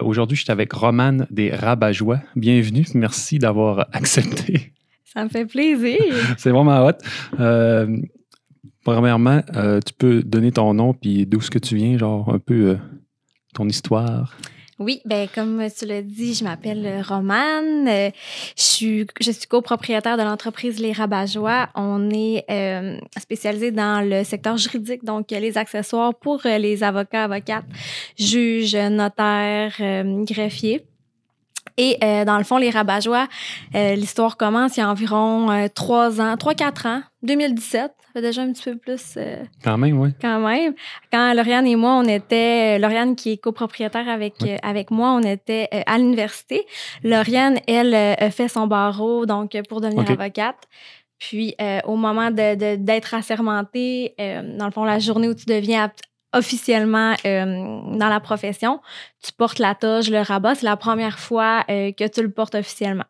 Aujourd'hui, je suis avec Romane des Rabat-Joie. Bienvenue. Merci d'avoir accepté. Ça me fait plaisir. C'est vraiment hot. Euh, premièrement, euh, tu peux donner ton nom puis d'où est-ce que tu viens, genre un peu euh, ton histoire. Oui, ben comme tu l'as dit, je m'appelle Romane. Euh, je suis je suis copropriétaire de l'entreprise Les Rabat-Joie. On est euh, spécialisé dans le secteur juridique, donc les accessoires pour euh, les avocats, avocates, juges, notaires, euh, greffiers. Et euh, dans le fond, les rabat euh, l'histoire commence il y a environ euh, trois ans, trois, quatre ans, 2017. Fait déjà un petit peu plus. euh, Quand même, oui. quand même. Quand Lauriane et moi, on était, Lauriane qui est copropriétaire avec, Oui. euh, avec moi, on était euh, à l'université. Lauriane, elle, euh, a fait son barreau, donc euh, pour devenir avocate. Puis euh, au moment de, de- d'être assermentée, euh, dans le fond, la journée où tu deviens officiellement euh, dans la profession, tu portes la toge, le rabat. C'est la première fois euh, que tu le portes officiellement.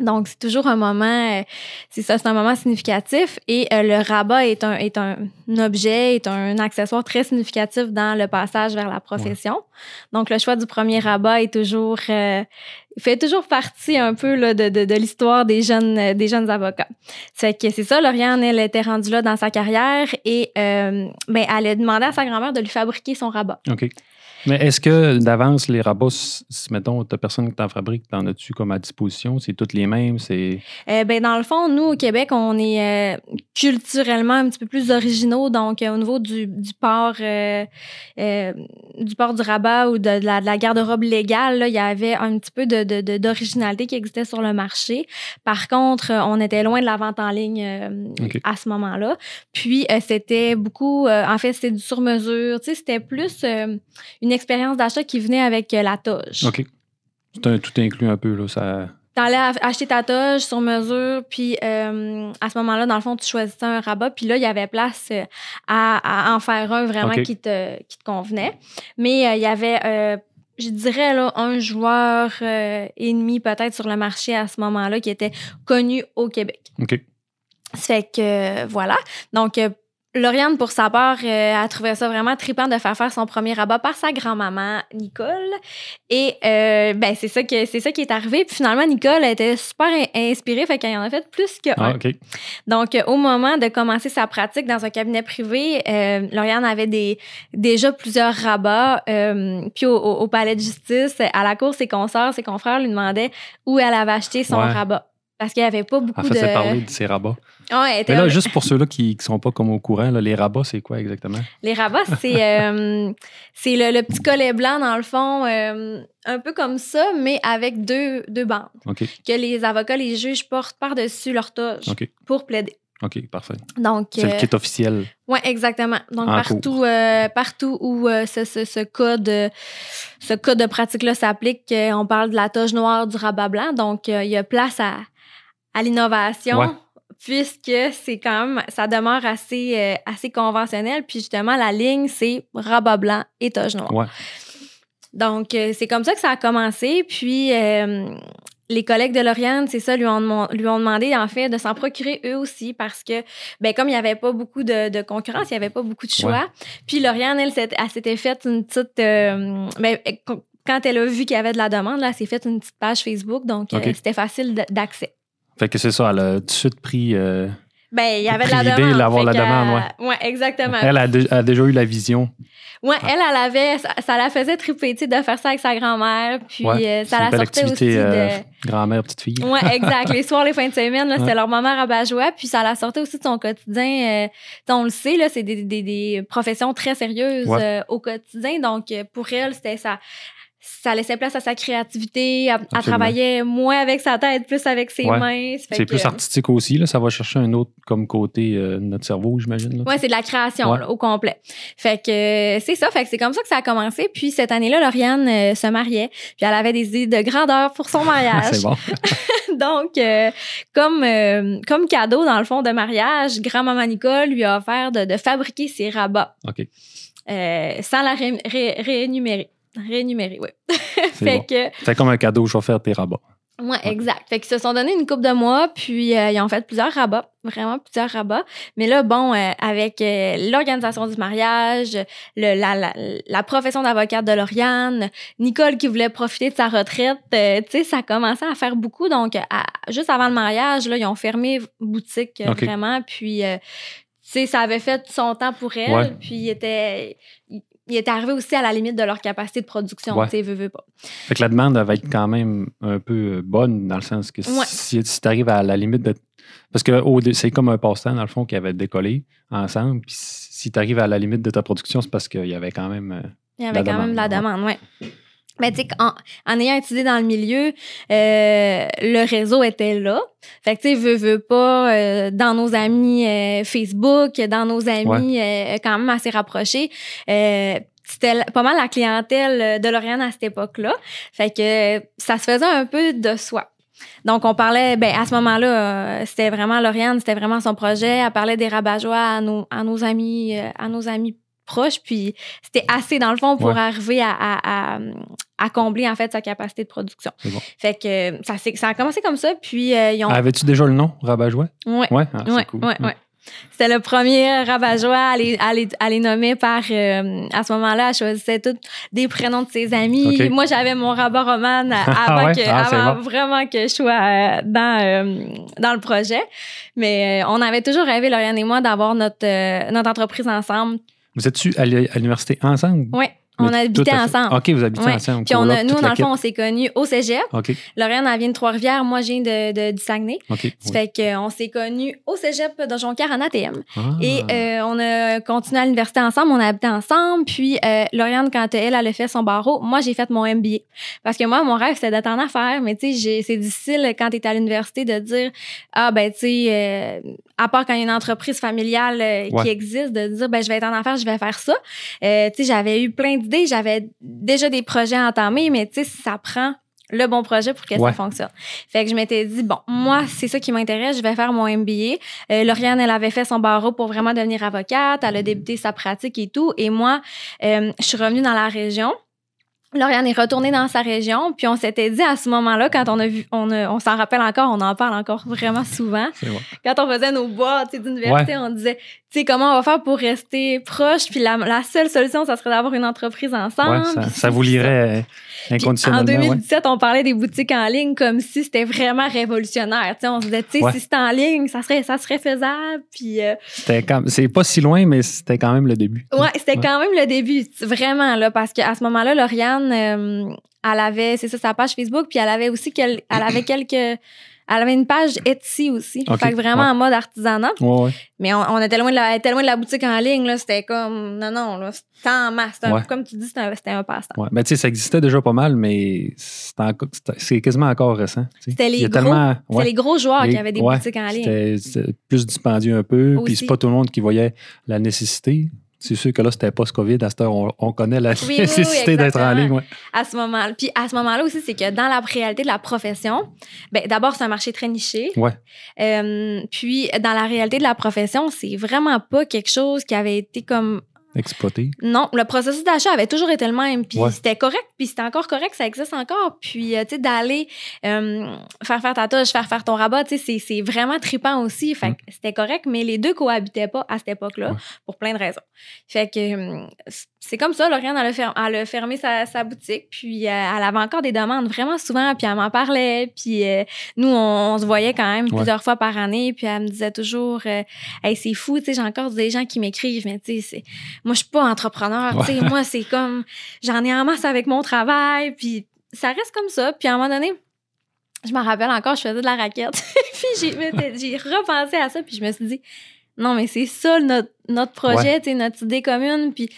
Donc, c'est toujours un moment, euh, c'est ça, c'est un moment significatif. Et euh, le rabat est un, est un objet, est un accessoire très significatif dans le passage vers la profession. Donc, le choix du premier rabat est toujours, euh, fait toujours partie un peu là, de, de, de l'histoire des jeunes, euh, des jeunes avocats. C'est que c'est ça, Lauriane, elle était rendue là dans sa carrière et euh, ben, elle a demandé à sa grand-mère de lui fabriquer son rabat. OK. Mais est-ce que d'avance, les rabats, si, mettons, tu personne qui t'en fabrique, t'en as-tu comme à disposition? C'est toutes les mêmes? C'est. Euh, dans le fond, nous, au Québec, on est euh, culturellement un petit peu plus originaux. Donc, euh, au niveau du, du port, euh, euh, du port du rabat ou de, de la, de la garde-robe légale, là, il y avait un petit peu de, d'originalité qui existait sur le marché. Par contre, on était loin de la vente en ligne à ce moment-là. Puis, c'était beaucoup, en fait, c'était du sur-mesure. Tu sais, c'était plus une expérience d'achat qui venait avec la toge. OK. Tout inclus un peu, là. Ça... T'allais acheter ta toge sur mesure, puis euh, à ce moment-là, dans le fond, tu choisissais un rabat, puis là, il y avait place euh, à, à en faire un vraiment qui, te, qui te convenait. Mais euh, il y avait, euh, je dirais, là, un joueur euh, et demi peut-être sur le marché à ce moment-là qui était connu au Québec. OK. Ça fait que euh, voilà. Donc, euh, Lauriane, pour sa part, euh, a trouvé ça vraiment trippant de faire faire son premier rabat par sa grand-maman, Nicole. Et euh, ben, c'est ça, que, c'est ça qui est arrivé. Puis finalement, Nicole était super in- inspirée, fait qu'elle en a fait plus que Ah, un. OK. Donc, euh, au moment de commencer sa pratique dans un cabinet privé, Lauriane avait des, déjà plusieurs rabats. puis au, au- au palais de justice, à la cour, ses consoeurs, ses confrères lui demandaient où elle avait acheté son Ouais. rabat. Parce qu'il n'y avait pas beaucoup Elle faisait de... parler de ces rabats. Ouais, Mais là, juste pour ceux-là qui ne sont pas comme au courant, là, les rabats, c'est quoi exactement? Les rabats, c'est euh, le, le petit collet blanc, dans le fond, euh, un peu comme ça, mais avec deux, deux bandes que les avocats, les juges portent par-dessus leur toge pour plaider. OK, parfait. Donc, C'est euh, le kit officiel. ouais, exactement. Donc, En partout, euh, partout où euh, ce, ce, ce code, ce code de pratique-là s'applique, on parle de la toge noire, du rabat blanc. Donc, il y a place à, à l'innovation. Ouais. Puisque c'est quand même, ça demeure assez, euh, assez conventionnel. Puis justement, la ligne, c'est rabat blanc et toge noire. Ouais. Donc, euh, c'est comme ça que ça a commencé. Puis, euh, les collègues de Lauriane, c'est ça, lui ont, lui ont demandé, en fait, de s'en procurer eux aussi parce que, ben, comme il n'y avait pas beaucoup de, de concurrence, il n'y avait pas beaucoup de choix. Puis, Lauriane, elle, s'était faite une petite. euh, ben, quand elle a vu qu'il y avait de la demande, là, elle s'est faite une petite page Facebook. Donc, euh, c'était facile d'accès. Fait que c'est ça, elle a tout de suite pris. euh, Ben, il y avait de la demande. d'avoir la demande, euh, ouais, exactement. elle a, dé- a déjà eu la vision. Ouais, elle, elle avait, ça, ça la faisait triper, tu sais, de faire ça avec sa grand-mère. Puis, Ouais, euh, ça la sortait aussi de. euh, grand-mère, petite fille. Ouais, exact. Les soirs, les fins de semaine, là, c'était Ouais. leur moment rabat-joie. Puis ça la sortait aussi de son quotidien. euh, on le sait, là, c'est des, des, des professions très sérieuses Ouais. au quotidien. Donc, pour elle, c'était ça. Ça laissait place à sa créativité. Absolument. travaillait moins avec sa tête, plus avec ses Ouais. mains. C'est plus artistique aussi, là. Ça va chercher un autre comme côté euh, de notre cerveau, j'imagine. Ouais, c'est de la création Ouais. là, au complet. Fait que euh, c'est ça, fait que c'est comme ça que ça a commencé. Puis cette année-là, Lauriane euh, se mariait, puis elle avait des idées de grandeur pour son mariage. c'est bon. Donc, euh, comme, euh, comme cadeau, dans le fond, de mariage, grand-maman Nicole lui a offert de, de fabriquer ses rabats OK. euh, sans la ré- ré- Réénumérer, oui. C'est fait bon. que, C'est comme un cadeau, je vais faire tes rabats. Ouais, exact. Fait qu'ils se sont donné une coupe de mois, puis euh, ils ont fait plusieurs rabats, vraiment plusieurs rabats. Mais là, bon, euh, avec euh, l'organisation du mariage, le, la, la, la profession d'avocate de Lauriane, Nicole qui voulait profiter de sa retraite, tu sais, ça commençait à faire beaucoup. Donc, à- juste avant le mariage, là, ils ont fermé boutique vraiment, puis tu sais, ça avait fait son temps pour elle, Ouais. puis il était... il- il était arrivé aussi à la limite de leur capacité de production, Ouais. tu sais, veut pas. Fait que la demande va être quand même un peu euh, bonne dans le sens que Ouais. si, si tu arrives à la limite de. Parce que c'est comme un passe-temps, dans le fond, qui avait décollé ensemble. Puis si tu arrives à la limite de ta production, c'est parce qu'il y avait quand même. euh, Il y avait quand même de la demande, demande, oui. Mais tu sais, en, en ayant étudié dans le milieu, euh, le réseau était là. Fait que tu sais, veux, veux pas, euh, dans nos amis euh, Facebook, dans nos amis euh, quand même assez rapprochés, euh, c'était pas mal la clientèle euh, de Lauriane à cette époque-là. Fait que ça se faisait un peu de soi. Donc, on parlait, ben, à ce moment-là, euh, c'était vraiment Lauriane, c'était vraiment son projet. Elle parlait des rabat à nos, à nos amis, euh, à nos amis proches. Puis, c'était assez, dans le fond, pour Ouais. arriver à, à, à, à combler, en fait, sa capacité de production. Bon. Fait que ça, ça a commencé comme ça. Puis, euh, ils ont. Avais-tu déjà le nom, Rabat-Joie? Ouais. Ouais, ah, Ouais, cool. ouais, ouais. C'était le premier rabat-joie à les, à les, à les nommer par... euh, à ce moment-là, elle choisissait tous des prénoms de ses amis. Moi, j'avais mon rabat roman avant, ouais? que, Ah, avant bon. vraiment que je sois euh, dans, euh, dans le projet. Mais euh, on avait toujours rêvé, Lauriane et moi, d'avoir notre, notre entreprise ensemble. Vous êtes-tu à l'u- à l'université ensemble? Oui, on habitait ensemble. OK, vous habitez Ouais. ensemble. Puis on a, nous, dans le fond, on s'est connus au cégep. OK, Lauriane, elle vient de Trois-Rivières. Moi, je viens de, de, du Saguenay. OK. Ça oui. fait qu'on s'est connus au cégep de Jonquière en ATM. Ah. Et euh, on a continué à l'université ensemble, on a habité ensemble. Puis euh, Lauriane, quand elle, elle a fait son barreau, moi, j'ai fait mon MBA. Parce que moi, mon rêve, c'était d'être en affaires. Mais tu sais, c'est difficile quand tu es à l'université de dire, ah ben tu sais, euh, à part quand il y a une entreprise familiale euh, Ouais. qui existe, de dire, ben je vais être en affaires, je vais faire ça. Euh, tu sais, j'avais eu plein d'idées, j'avais déjà des projets entamés, mais tu sais, ça prend le bon projet pour que Ouais. ça fonctionne. Fait que je m'étais dit, bon, moi, c'est ça qui m'intéresse, je vais faire mon MBA. Euh, Lauriane, elle avait fait son barreau pour vraiment devenir avocate, elle a débuté sa pratique et tout. Et moi, euh, je suis revenue dans la région. Lauriane est retournée dans sa région, puis on s'était dit à ce moment-là, quand on a vu, on, a- on s'en rappelle encore, on en parle encore vraiment souvent, bon. quand on faisait nos boîtes d'université, on disait, tu sais, comment on va faire pour rester proches, puis la, la seule solution, ça serait d'avoir une entreprise ensemble. Ouais, ça, puis ça ci, vous ça. lirait euh, Puis inconditionnellement. en ouais. 2017, on parlait des boutiques en ligne comme si c'était vraiment révolutionnaire. On se disait, tu sais, si c'était en ligne, ça serait, ça serait faisable. Puis, euh, C'était C'est pas si loin, mais c'était quand même le début. ouais, c'était quand même le début, vraiment, là, parce qu'à ce moment-là, Lauriane, euh, elle avait, c'est ça, sa page Facebook, puis elle avait aussi, quel- elle avait quelques. Elle avait une page Etsy aussi. Fait que vraiment ouais. en mode artisanat. Ouais, ouais. Mais on, on était loin de la, était loin de la boutique en ligne, là. C'était comme, non, non, là. C'était en masse. C'était un-. Comme tu dis, c'était un, c'était un passe-temps. Ouais. Ben, tu sais, ça existait déjà pas mal, mais c'est quasiment encore récent. C'était les gros. C'était les gros joueurs Les- qui avaient des boutiques en ligne. C'était c'était plus dispendieux un peu, puis c'est pas tout le monde qui voyait la nécessité. C'est sûr que là, c'était post-COVID. À cette heure, on, on connaît la oui, nécessité d'être en ligne. Ouais. à ce moment Puis à ce moment-là aussi, c'est que dans la réalité de la profession, ben, d'abord, c'est un marché très niché. Ouais. Euh, puis dans la réalité de la profession, c'est vraiment pas quelque chose qui avait été comme. Exploité. Non, le processus d'achat avait toujours été le même. Puis Ouais. c'était correct, puis c'était encore correct, ça existe encore. Puis, euh, tu sais, d'aller euh, faire faire ta tâche, faire faire ton rabat, tu sais, c'est- c'est vraiment trippant aussi. Fait que c'était correct, mais les deux cohabitaient pas à cette époque-là Mm. Ouais. pour plein de raisons. Fait que euh, c'est comme ça, Lauriane, elle a, fer- elle a fermé sa, sa boutique, puis euh, elle avait encore des demandes vraiment souvent, puis elle m'en parlait, puis euh, nous, on, on se voyait quand même Ouais. plusieurs fois par année, puis elle me disait toujours, euh, hey, c'est fou, tu sais, j'ai encore des gens qui m'écrivent, mais tu sais, c'est- moi, je suis pas entrepreneur, tu sais, moi, c'est comme, j'en ai en masse avec mon travail, puis ça reste comme ça, puis à un moment donné, je me rappelle encore, je faisais de la raquette. puis j'ai repensé à ça, puis je me suis dit, non, mais c'est ça notre, notre projet, tu sais, notre idée commune. Puis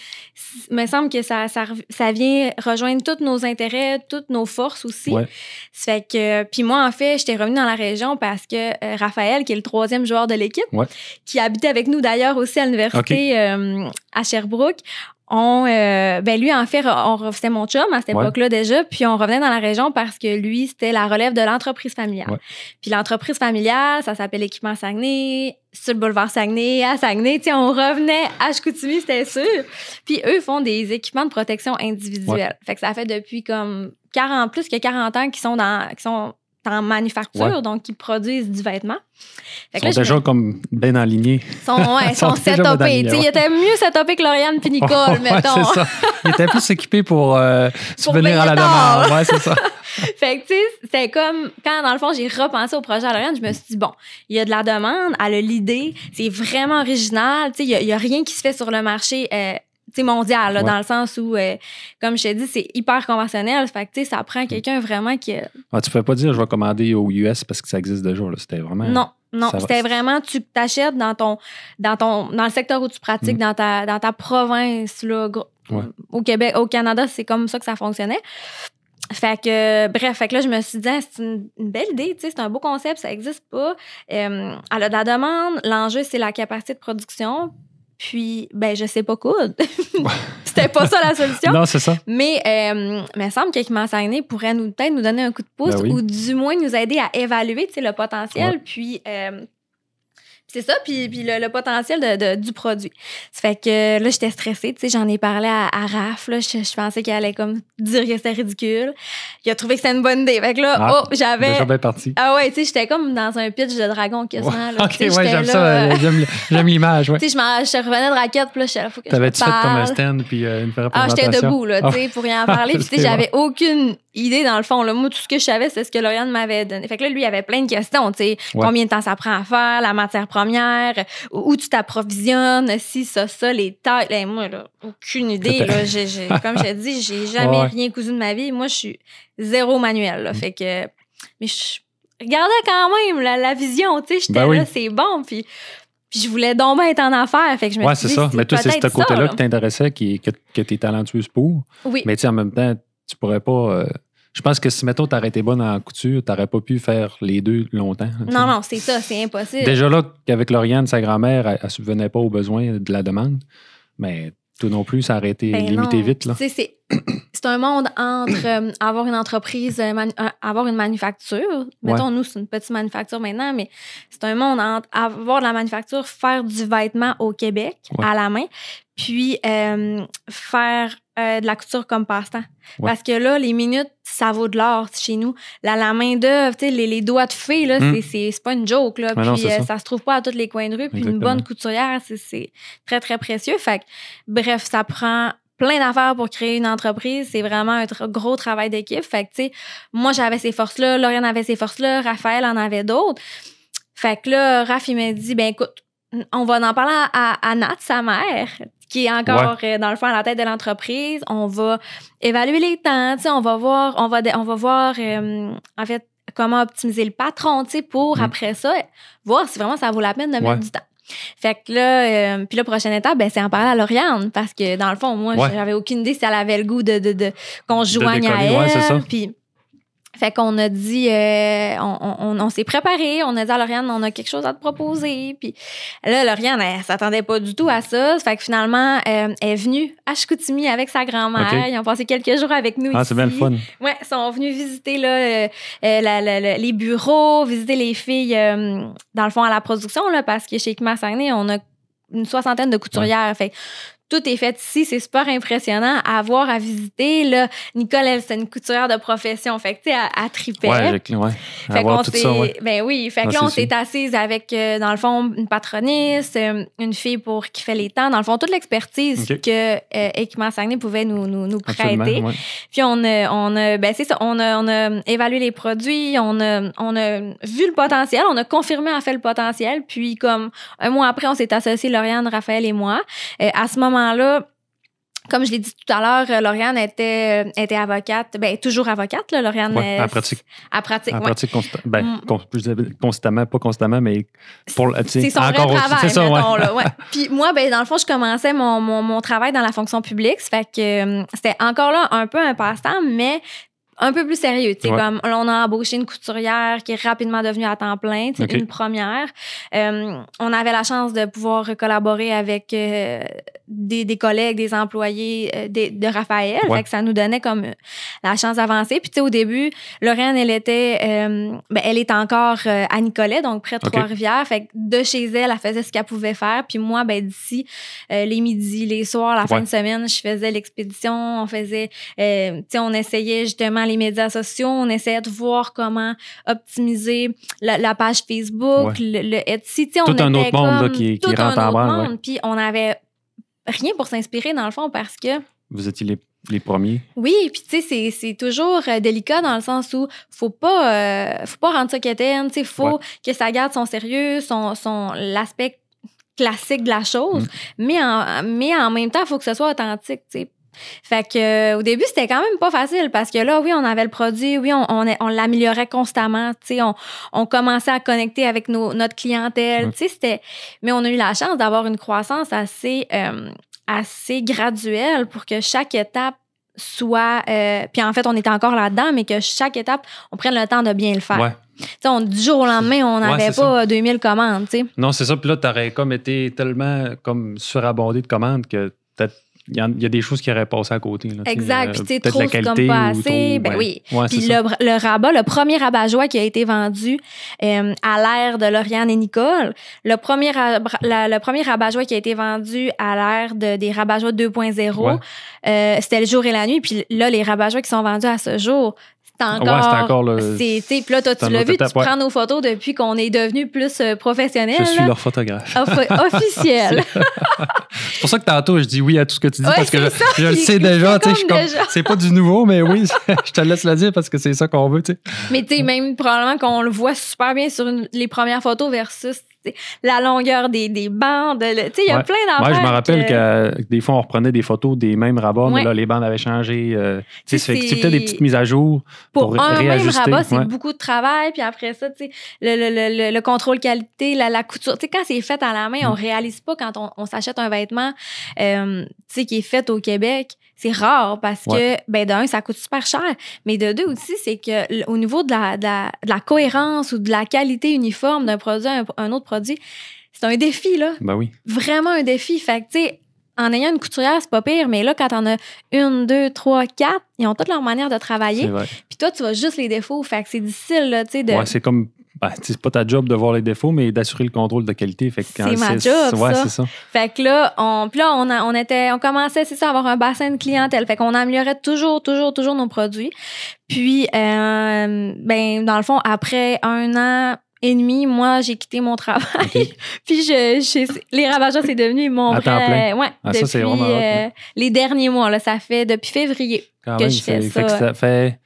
il me semble que ça, ça, ça vient rejoindre tous nos intérêts, toutes nos forces aussi. Ouais. Ça fait que, puis moi, en fait, j'étais revenue dans la région parce que euh, Raphaël, qui est le troisième joueur de l'équipe, Ouais. qui habitait avec nous d'ailleurs aussi à l'université euh, à Sherbrooke, on, euh, ben lui, en fait, on, c'était mon chum à cette Ouais. époque-là déjà, puis on revenait dans la région parce que lui, c'était la relève de l'entreprise familiale. Ouais. Puis l'entreprise familiale, ça s'appelle Équipement Saguenay, sur le boulevard Saguenay, à Saguenay, tu sais, on revenait à Chicoutimi, c'était sûr. Puis eux font des équipements de protection individuelle. Fait que ça fait depuis comme 40, plus que 40 ans qu'ils sont dans, qu'ils sont en manufacture, Ouais. donc qui produisent du vêtement. Fait Ils là, sont déjà me- comme bien alignés. sont, ouais, Ils sont sont setupés. bien Tu sais, alignés, Il était mieux setupé que Lauriane puis Nicole, Ouais, mettons. c'est ça. Ils étaient plus équipés pour euh, subvenir à la demande. Ouais, c'est ça. Fait que, tu sais, c'était comme, quand dans le fond, j'ai repensé au projet à Lauriane, je me suis dit, bon, il y a de la demande, elle a l'idée, c'est vraiment original, tu sais, il y a- rien qui se fait sur le marché, euh, mondial, là, Ouais. dans le sens où, euh, comme je t'ai dit, c'est hyper conventionnel. Fait que, ça prend quelqu'un vraiment qui. Ah, tu ne peux pas dire je vais commander aux US parce que ça existe déjà. C'était vraiment. Non, non, c'était vraiment, tu t'achètes dans ton, dans ton, dans le secteur où tu pratiques, Mm. dans ta, dans ta province, là, Ouais. au Québec, au Canada, c'est comme ça que ça fonctionnait. Fait que, bref, fait que là, je me suis dit, Ah, c'est une, belle idée, c'est un beau concept, ça existe pas. Euh, elle a de la demande, l'enjeu, c'est la capacité de production. Puis, ben, je sais pas coudre. C'était pas ça la solution. Non, c'est ça. Mais euh, il me semble qu'Équipement Saguenay pourrait nous peut-être nous donner un coup de pouce Ben oui. ou du moins nous aider à évaluer tu sais, le potentiel. Ouais. Puis euh, c'est ça, puis, puis le, le potentiel de, de- du produit. Ça fait que là, j'étais stressée. Tu sais, j'en ai parlé à, à Raph. Là, je, je pensais qu'elle allait comme dire que c'était ridicule. Il a trouvé que c'était une bonne idée. Fait que là, Ah, oh, j'avais. Déjà bien parti. Ah ouais, tu sais, j'étais comme dans un pitch de dragon quasiment. là. ok, ouais, j'aime ça. euh, J'aime l'image. Ouais. Tu sais, je, je revenais de raquette, puis là, là, faut que je T'avais-tu fait comme un stand puis euh, une vraie Ah, j'étais présentation? debout, là, Ah, tu sais, pour rien en parler. Puis, tu sais, j'avais aucune idée, dans le fond. Là. Moi, tout ce que je savais, c'est ce que Lauriane m'avait donné. Fait que là, lui, il avait plein de questions, tu sais. Ouais. Combien de temps ça prend à faire, la matière première, où où tu t'approvisionnes, si, ça, ça, les tailles. Là, moi, là, aucune idée, là. Comme je te dis, j'ai jamais Ouais. rien cousu de ma vie. Moi, je suis zéro manuel, là. Fait que... Mais je regardais quand même la, la vision, tu sais. J'étais Ben oui. là, c'est bon, puis... Puis je voulais donc être en affaires. Fait que je me Ouais, c'est dit, ça. Mais toi, c'est ce côté-là là. qui t'intéressait, que, que tu es talentueuse pour. Oui. Mais tu en même temps, tu pourrais pas. euh, je pense que si, mettons, t'aurais été bonne en couture, t'aurais pas pu faire les deux longtemps. Non, non, c'est ça, c'est impossible. Déjà là, qu'avec Lauriane, sa grand-mère, elle, elle subvenait pas aux besoins de la demande. Mais toi non plus, ça aurait été Ben limité non. vite. C'est un monde entre euh, avoir une entreprise, euh, euh, avoir une manufacture. Mettons, nous, c'est une petite manufacture maintenant, mais c'est un monde entre avoir de la manufacture, faire du vêtement au Québec Ouais. à la main, puis faire euh, de la couture comme passe-temps. Ouais. Parce que là, les minutes, ça vaut de l'or chez nous. La, la main-d'œuvre, tu sais, les, les doigts de fée, là, Mm. c'est- c'est c'est pas une joke. Là. Ouais, puis euh, ça. ça se trouve pas à tous les coins de rue. Puis une bonne couturière, c'est- c'est très, très précieux. Fait que, bref, ça prend plein d'affaires pour créer une entreprise. C'est vraiment un tra- gros travail d'équipe. Fait que, tu sais, moi, j'avais ces forces-là, Lauriane avait ces forces-là, Raphaël en avait d'autres. Fait que là, Raph, il m'a dit, ben écoute, on va en parler à, à, à Nat, sa mère, qui est encore, euh, dans le fond, à la tête de l'entreprise. On va évaluer les temps, tu sais, on va voir, on va, on va voir, euh, en fait, comment optimiser le patron, tu sais, pour Mm. après ça, voir si vraiment ça vaut la peine de mettre du temps. Fait que là, euh, puis la prochaine étape, ben, c'est en parler à Lauriane, parce que dans le fond, moi, Ouais. j'avais aucune idée si elle avait le goût de, de, de qu'on se joigne à elle. Puis, fait qu'on a dit, euh, on, on, on- on s'est préparé, on a dit à Lauriane, on a quelque chose à te proposer. Puis là, Lauriane, elle, s'attendait pas du tout à ça. Fait que finalement, euh, elle est venue à Chicoutimi avec sa grand-mère. Ils ont passé quelques jours avec nous Ah, c'est bien le fun. Ouais, ils sont venus visiter là, euh, la- la- la- les bureaux, visiter les filles, dans le fond, à la production, là, parce que chez Équipement Saguenay, on a une soixantaine de couturières. Fait tout est fait ici, c'est super impressionnant à voir, à visiter. Là, Nicole, elle, c'est une couturière de profession. Fait que, tu sais, elle, elle tripait. Ouais, j'ai- ouais. Fait qu'on s'est- ouais. Ben oui, fait que là, on s'est assise avec, euh, dans le fond, une patroniste, euh, une fille pour qui fait les temps. Dans le fond, toute l'expertise que euh, Équipement Saguenay pouvait nous, nous, prêter. ouais. Puis on a, on a ben c'est ça, on a, on a évalué les produits, on a, on a vu le potentiel, on a confirmé en fait le potentiel. Puis comme un mois après, on s'est associés, Lauriane, Raphaël et moi. Euh, à ce moment-là, comme je l'ai dit tout à l'heure, euh, Lauriane était, était avocate, ben toujours avocate, là, Lauriane. Ouais, euh, en pratique. À pratique, En ouais. pratique consta- ben, Mm. constamment, pas constamment, mais pour C'est son encore vrai travail, c'est ça, ouais. mettons, là, ouais. Puis moi, ben, dans le fond, je commençais mon, mon, mon travail dans la fonction publique. Ça fait que euh, c'était encore là un peu un passe-temps, mais un peu plus sérieux. Tu sais, Ouais. comme là, on a embauché une couturière qui est rapidement devenue à temps plein, Ok. une première. Euh, on avait la chance de pouvoir collaborer avec euh, des, des collègues, des employés euh, des- de Raphaël. Ouais. Fait que ça nous donnait comme euh, la chance d'avancer. Puis tu sais, au début, Lorraine, elle était, euh, ben, elle est encore euh, à Nicolet, donc près de Ok. Trois-Rivières. Fait que de chez elle, elle faisait ce qu'elle pouvait faire. Puis moi, ben d'ici, euh, les midis, les soirs, la fin de semaine, je faisais l'expédition. On faisait, euh, tu sais, on essayait justement les médias sociaux, on essayait de voir comment optimiser la, la page Facebook, le, le Etsy. On Tout un était autre monde là, comme qui, qui tout un rentre en autre branle. ouais. monde. Puis on avait rien pour s'inspirer dans le fond parce que Vous étiez les, les premiers. oui, puis tu sais c'est toujours euh, délicat dans le sens où faut pas euh, faut pas rendre ça quétaine, tu sais faut Ouais. que ça garde son sérieux, son son l'aspect classique de la chose, Mm. mais en mais en même temps, il faut que ce soit authentique, tu sais. Fait que euh, au début, c'était quand même pas facile parce que là, oui, on avait le produit, oui, on, on, on l'améliorait constamment, tu sais, on, on commençait à connecter avec nos, notre clientèle, Ouais. tu sais, c'était mais on a eu la chance d'avoir une croissance assez euh, assez graduelle pour que chaque étape soit euh, puis en fait, on était encore là-dedans mais que chaque étape, on prenne le temps de bien le faire. Ouais. Tu sais, on, du jour au lendemain, on n'avait pas 2000 commandes, tu sais. Non, c'est ça. Puis là, t'aurais comme été tellement comme surabondé de commandes que peut-être il y, a des choses qui auraient passé à côté. là, Exact. euh, Puis, tu sais, trop, la qualité comme pas ou assez. trop- Ben ouais. oui. Ouais, Puis le, le rabat, le premier rabat-joie qui a été vendu euh, à l'ère de Lauriane et Nicole, le premier, la- le premier rabat-joie qui a été vendu à l'ère de, des rabat-joie 2.0, Ouais. euh, c'était le jour et la nuit. Puis là, les rabat-joie qui sont vendus à ce jour, encore... Ouais, c'est encore le. Puis là, toi, tu l'as vu, étape, tu ouais. prends nos photos depuis qu'on est devenu plus euh, professionnel. Je suis leur photographe. Offi- officiel. C'est pour ça que tantôt, je dis oui à tout ce que tu dis Ouais, parce que je, c'est ça, je le sais je déjà. sais. C'est pas du nouveau, mais oui, je te laisse le dire parce que c'est ça qu'on veut. tu sais. Mais tu sais, même probablement qu'on le voit super bien sur une- les premières photos versus la longueur des, des bandes. le- Tu sais, il y a Ouais. plein Moi, d'affaires. je me rappelle que- des fois, on reprenait des photos des mêmes rabats, mais là, les bandes avaient changé. euh, tu sais, peut-être des petites mises à jour. pour, pour un même rabat, c'est beaucoup de travail. Puis après ça, tu sais, le, le, le, le- le contrôle qualité, la, la couture. Tu sais, quand c'est fait à la main, on Mm. réalise pas quand on, on s'achète un vêtement, euh, tu sais, qui est fait au Québec. C'est rare parce que, ben, d'un, ça coûte super cher. Mais de deux aussi, c'est que au niveau de la, de, la, de la cohérence ou de la qualité uniforme d'un produit à un, un autre produit, c'est un défi, là. Ben oui. vraiment un défi. Fait que, tu sais, en ayant une couturière, c'est pas pire, mais là, quand on a une, deux, trois, quatre, ils ont toutes leur manière de travailler. Puis toi, tu vois juste les défauts. Fait que c'est difficile, là, tu sais, de. Ouais, c'est comme. Ben, c'est pas ta job de voir les défauts, mais d'assurer le contrôle de qualité. Fait que C'est ma job, Ouais, ça. c'est ça. Fait que là, on, puis là, on, a- on était, on commençait, c'est ça, à avoir un bassin de clientèle. Fait qu'on améliorait toujours, toujours, toujours nos produits. Puis, euh, ben, dans le fond, après un an et demi, moi, j'ai quitté mon travail. Puis, je, je- les ravageurs, c'est devenu mon À temps vrai. Ouais, Ah, ça, depuis vraiment hot, euh, les derniers mois, là, ça fait depuis février. Quand que même, je fais c'est- fait que ça. ça fait.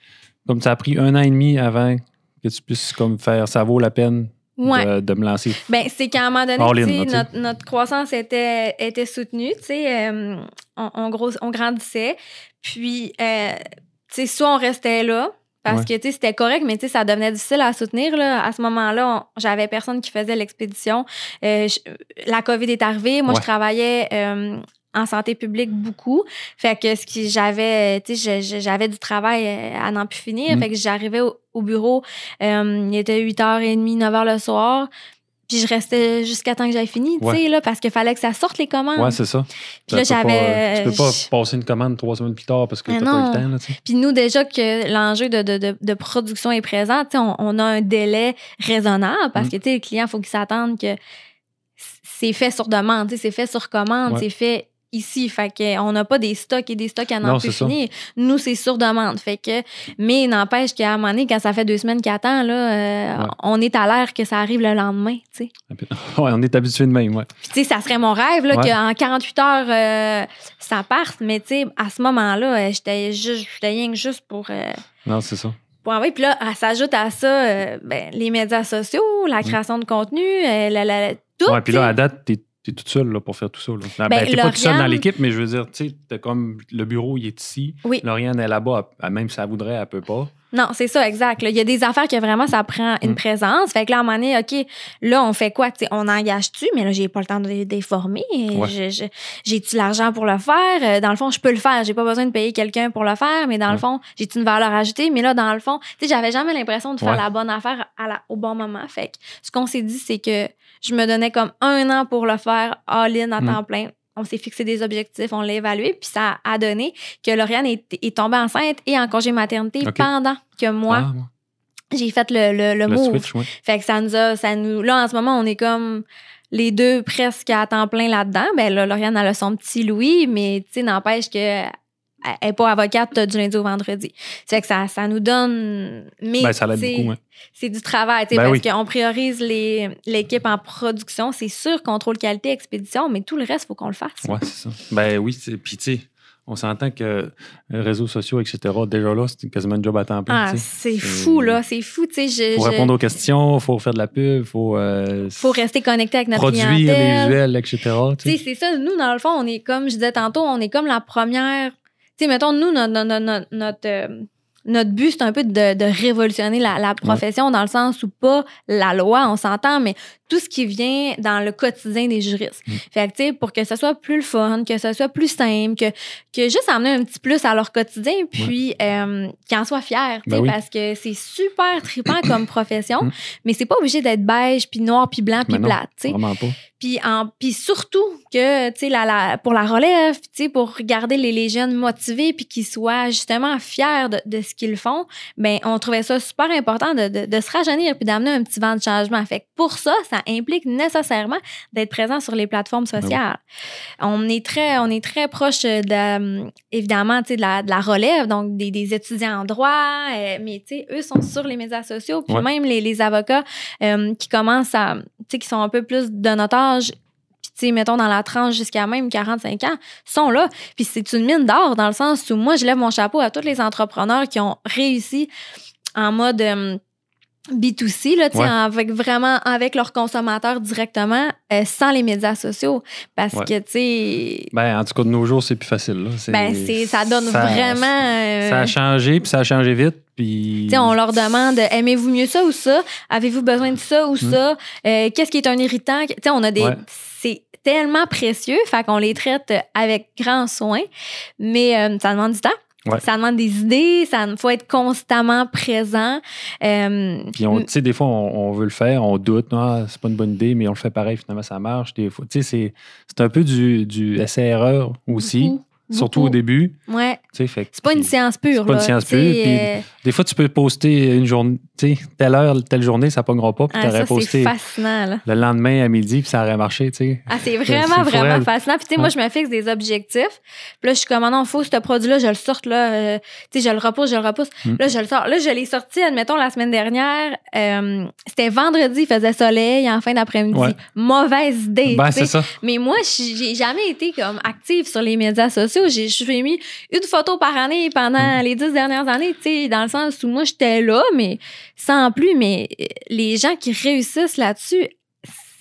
Comme ça a pris un an et demi avant que tu puisses comme faire ça vaut la peine Ouais. de, de me lancer. Ben, c'est qu'à un moment donné, in, là, notre, notre croissance était, était soutenue, tu sais, euh, on, on, gros- on grandissait. Puis, euh, tu sais, soit on restait là, parce Ouais. que, tu sais, c'était correct, mais tu sais, ça devenait difficile à soutenir, là. À ce moment-là, j'avais personne qui faisait l'expédition. Euh, la COVID est arrivée. Moi, Ouais. je travaillais euh, en santé publique beaucoup. Fait que ce qui j'avais, tu sais, j'avais du travail euh, à n'en plus finir. Mm. Fait que j'arrivais au, au bureau, euh, il était 8h30, 9h le soir. Puis je restais jusqu'à temps que j'aille fini, tu sais, là, parce qu'il fallait que ça sorte les commandes. Ouais, c'est ça. Puis là, j'avais. Tu peux pas passer une commande trois semaines plus tard parce que t'as pas eu le temps. Là, tu sais. Puis nous, déjà que l'enjeu de, de, de, de production est présent, tu sais, on, on a un délai raisonnable parce Mm. que, tu sais, le client, il faut qu'il s'attende que c'est fait sur demande, tu sais, c'est fait sur commande, Ouais. c'est fait ici. Fait qu'on n'a pas des stocks et des stocks à n'en plus finir. Nous, c'est sur demande. Fait que, mais n'empêche qu'à un moment donné, quand ça fait deux semaines qu'il attend, là, euh, Ouais. on est à l'air que ça arrive le lendemain, tu sais. Ouais, on est habitué de même. Ouais. Puis, tu sais, ça serait mon rêve, là, Ouais. qu'en 48 heures, euh, ça parte. Mais, tu sais, à ce moment-là, euh, j'étais juste, rien que juste pour, euh, Non, c'est ça. envoyer. Puis là, elle s'ajoute à ça, euh, ben, les médias sociaux, la création de contenu, euh, la, la- tout. Ouais, puis là, à date, t'es es toute seule là, pour faire tout ça. Là. Ben, Ben, t'es pas toute seule dans l'équipe, mais je veux dire, tu sais, comme le bureau, il est ici. Oui. Lauriane est là-bas, même si elle voudrait, elle peut pas. Non, c'est ça, exact. là. Il y a des affaires que vraiment, ça prend une Mm. présence. Fait que là, à un moment donné, OK, là, on fait quoi? Tu sais, on engage-tu? Mais là, j'ai pas le temps de les les former. Ouais. J'ai-tu l'argent pour le faire? Euh, Dans le fond, je peux le faire. J'ai pas besoin de payer quelqu'un pour le faire. Mais dans le Ouais. fond, j'ai-tu une valeur ajoutée? Mais là, dans le fond, tu sais, j'avais jamais l'impression de faire Ouais. la bonne affaire à la- au bon moment. Fait que ce qu'on s'est dit, c'est que je me donnais comme un an pour le faire all-in à Mm. temps plein. On s'est fixé des objectifs, on l'a évalué, puis ça a donné que Lauriane est, est tombée enceinte et en congé maternité pendant que moi, Ah, ouais. j'ai fait le, le, le le move. switch, ouais. Fait que ça nous a, ça nous, là, en ce moment, on est comme les deux presque à temps plein là-dedans. Ben là, Lauriane, elle a son petit Louis, mais tu sais, n'empêche que elle n'est pas avocate du lundi au vendredi. Fait que ça, ça nous donne. Mais Ben, ça l'aide c'est- beaucoup, hein. c'est du travail, tu sais, Ben parce oui. qu'on priorise les- l'équipe en production. C'est sûr, contrôle qualité, expédition, mais tout le reste, il faut qu'on le fasse. Ouais, c'est ça. Ben oui, c'est- puis tu sais, on s'entend que les réseaux sociaux, etc., déjà là, c'est quasiment un job à temps plein. Ah, c'est C'est- fou, là. C'est fou, tu sais. faut je- répondre aux questions, faut faire de la pub, faut, euh, faut rester connecté avec notre produire les clientèle. visuels, etc. tu sais, c'est ça. Nous, dans le fond, on est comme je disais tantôt, on est comme la première. Sais, mettons, nous, notre, notre, euh, notre but, c'est un peu de, de révolutionner la, la profession dans le sens où pas la loi, on s'entend, mais tout ce qui vient dans le quotidien des juristes. Mm. Fait que, tu sais, pour que ce soit plus le fun, que ce soit plus simple, que, que juste amener un petit plus à leur quotidien, puis euh, qu'ils en soient fiers, tu sais, Ben oui. parce que c'est super trippant comme profession, Mm. mais c'est pas obligé d'être beige, puis noir, puis blanc, puis non, plate, tu sais. Puis, en, puis surtout que, tu sais, la, la- pour la relève, tu sais, pour garder les, les jeunes motivés puis qu'ils soient justement fiers de, de ce qu'ils font, ben on trouvait ça super important de, de, de se rajeunir puis d'amener un petit vent de changement. Fait que pour ça, ça implique nécessairement d'être présent sur les plateformes oui. sociales. On est très, on est très proche de, évidemment, de la, de la relève, donc des, des étudiants en droit, euh, mais eux sont sur les médias sociaux, puis Ouais. même les, les avocats euh, qui commencent à, tu sais, qui sont un peu plus de notre âge, puis tu sais, mettons dans la tranche jusqu'à même 45 ans, sont là. Puis c'est une mine d'or dans le sens où moi, je lève mon chapeau à tous les entrepreneurs qui ont réussi en mode euh, B2C, là, Ouais. avec vraiment avec leurs consommateurs directement, euh, sans les médias sociaux. Parce Ouais. que, tu sais, Ben, en tout cas, de nos jours, c'est plus facile. Là. Ben, ça donne vraiment. euh, Ça a changé, puis ça a changé vite. Puis... Tu sais, on leur demande aimez-vous mieux ça ou ça? Avez-vous besoin de ça ou ça? Euh, Qu'est-ce qui est un irritant Tu sais, on a des. Ouais. C'est tellement précieux, fait qu'on les traite avec grand soin, mais euh, ça demande du temps. Ouais. Ça demande des idées, ça faut être constamment présent. Euh, Puis, on- tu sais, des fois, on, on veut le faire, on doute, ah, c'est pas une bonne idée, mais on le fait pareil, finalement, ça marche. Des fois, tu sais, c'est, c'est un peu du, du essai-erreur aussi, beaucoup, surtout beaucoup. au début. Ouais, C'est pas une science pure. C'est pas une sais, pure, euh, Des fois, tu peux poster une journée, telle heure, telle journée, ça pognera pas, puis ah, t'aurais posté fascinant. Là. le lendemain à midi, puis ça aurait marché. Ah, c'est C'est vraiment, vraiment fascinant. Puis, tu sais, moi, je me fixe des objectifs. Puis là, je suis comme, ah non, faut ce produit-là, je le sorte, là. euh, tu sais, je le repousse, je le repousse. Mm. Là, je le sors. Là, je l'ai sorti, admettons, la semaine dernière. euh, C'était vendredi, il faisait soleil en fin d'après-midi. Ouais. Mauvaise idée. Ben, c'est ça. Mais moi, j'ai jamais été comme active sur les médias sociaux. J'ai je fais mis une photo par année pendant Mm. les dix dernières années, tu sais, dans le sens où moi, j'étais là, mais sans plus. Mais euh, les gens qui réussissent là-dessus,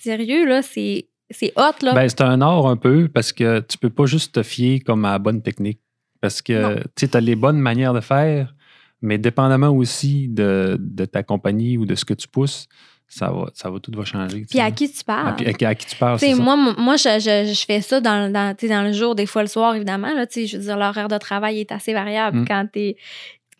sérieux, là, c'est c'est hot, là. Ben, c'est un art un peu parce que tu peux pas juste te fier comme à la bonne technique. Parce que tu as les bonnes manières de faire, mais dépendamment aussi de, de ta compagnie ou de ce que tu pousses, ça va, ça va tout va changer. Puis à sais. qui tu Ah, parles? puis à, à qui tu parles, c'est moi, moi je, je, je fais ça dans, dans, dans le jour, des fois le soir, évidemment. Là, je veux dire, l'horaire de travail est assez variable Mm. quand tu es,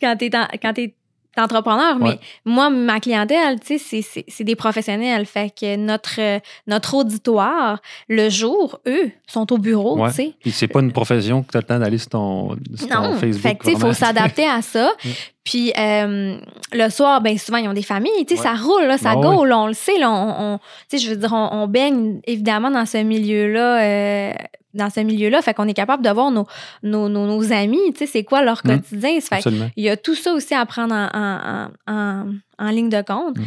quand en- quand t'es entrepreneur. Ouais. Mais moi, ma clientèle, tu sais, c'est- des professionnels. Fait que notre, euh, notre auditoire, le jour, eux, sont au bureau, Ouais. tu sais. Puis c'est pas une profession que tu as le temps d'aller sur ton, sur ton Non, Facebook. fait que, tu sais, il faut s'adapter à ça. Puis euh, le soir, ben souvent, ils ont des familles, tu sais, Ouais. ça roule, là, ça Ah go, là, on le sait, là, on, on- tu sais, je veux dire, on, on baigne évidemment dans ce milieu-là, euh, dans ce milieu-là, fait qu'on est capable de voir nos, nos, nos, nos amis, tu sais, c'est quoi leur Mm. quotidien. Fait il y a tout ça aussi à prendre en, en, en, en, en ligne de compte. Mm.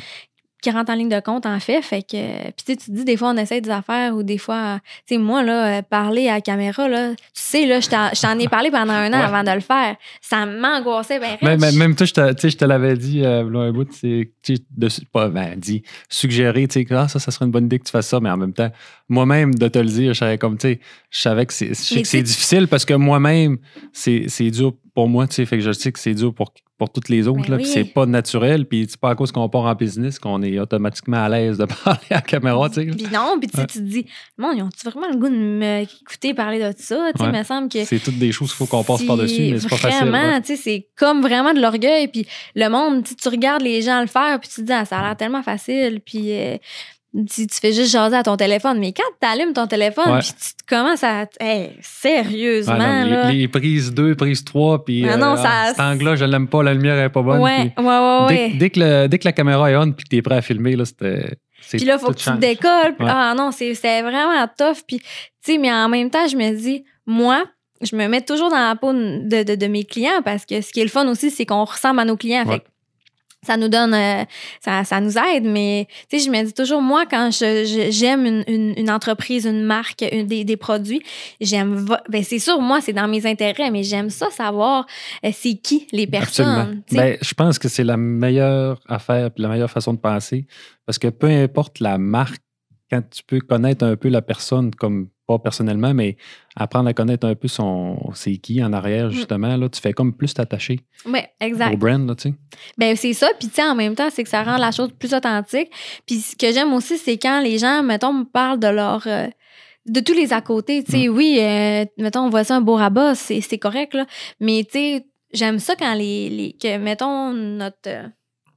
Qui rentre en ligne de compte, en fait. Fait que. Puis, tu te dis, des fois, on essaie des affaires ou des fois. Tu sais, moi, là, euh, parler à la caméra, là, tu sais, là, je t'en- ai parlé pendant un an Ouais. avant de le faire. Ça m'angoissait, ben, Même, même- même toi, je te, tu sais, je te l'avais dit, euh, un bout, c'est tu sais, de, pas ben, dit, suggérer, tu sais, que, ah, ça, ça serait une bonne idée que tu fasses ça, mais en même temps, moi-même, de te le dire, je savais comme, tu sais, je savais que c'est, difficile parce que moi-même, c'est dur pour moi, tu sais, fait que je sais que c'est dur pour, pour toutes les autres, Ben oui. c'est pas naturel, puis c'est pas à cause qu'on part en business qu'on est automatiquement à l'aise de parler à la caméra, tu sais. Puis non, puis tu sais, Ouais. tu te dis, bon, ils ont-tu vraiment le goût de m'écouter parler de ça? Tu sais, Ouais. il me semble que. C'est toutes des choses qu'il faut qu'on passe par-dessus, mais c'est pas facile. Vraiment, tu sais, c'est comme vraiment de l'orgueil. Puis le monde, tu regardes les gens le faire, puis tu te dis, ah, ça a l'air tellement facile. Puis euh, tu, tu fais juste jaser à ton téléphone. Mais quand tu allumes ton téléphone, puis tu commences à. Hey, sérieusement, Ah, non, là. les, les prises 2, prises 3, puis Ah euh, non, ça- ah, cet angle-là, je l'aime pas, la lumière est pas bonne. ouais, puis- ouais, ouais, Dès, ouais. dès que le- dès que la caméra est on puis que tu es prêt à filmer, là, c'était. Puis là, il faut que tu te décolles. Puis, Ouais. Ah non, c'est c'est vraiment tough. Puis, tu sais, mais en même temps, je me dis, moi, je me mets toujours dans la peau de, de, de mes clients parce que ce qui est le fun aussi, c'est qu'on ressemble à nos clients. Ouais. Fait ça nous donne, euh, ça, ça nous aide, mais tu sais, je me dis toujours, moi, quand je, je- j'aime une, une, une entreprise, une marque, une- des, des produits, j'aime, ben c'est sûr, moi, c'est dans mes intérêts, mais j'aime ça savoir euh, c'est qui les personnes. Ben, je pense que c'est la meilleure affaire la meilleure façon de penser. Parce que peu importe la marque, quand tu peux connaître un peu la personne, comme pas personnellement, mais apprendre à connaître un peu son c'est qui en arrière, justement, là, tu fais comme plus t'attacher Ouais, Mm. exact. au brand, là, tu sais. Ben c'est ça, puis tu sais en même temps, c'est que ça rend la chose plus authentique. Puis ce que j'aime aussi, c'est quand les gens, mettons, me parlent de leur euh, de tous les à côté, tu sais, oui, euh, mettons, on voit ça un beau rabat, c'est c'est correct là, mais tu sais, j'aime ça quand les, les que mettons notre euh,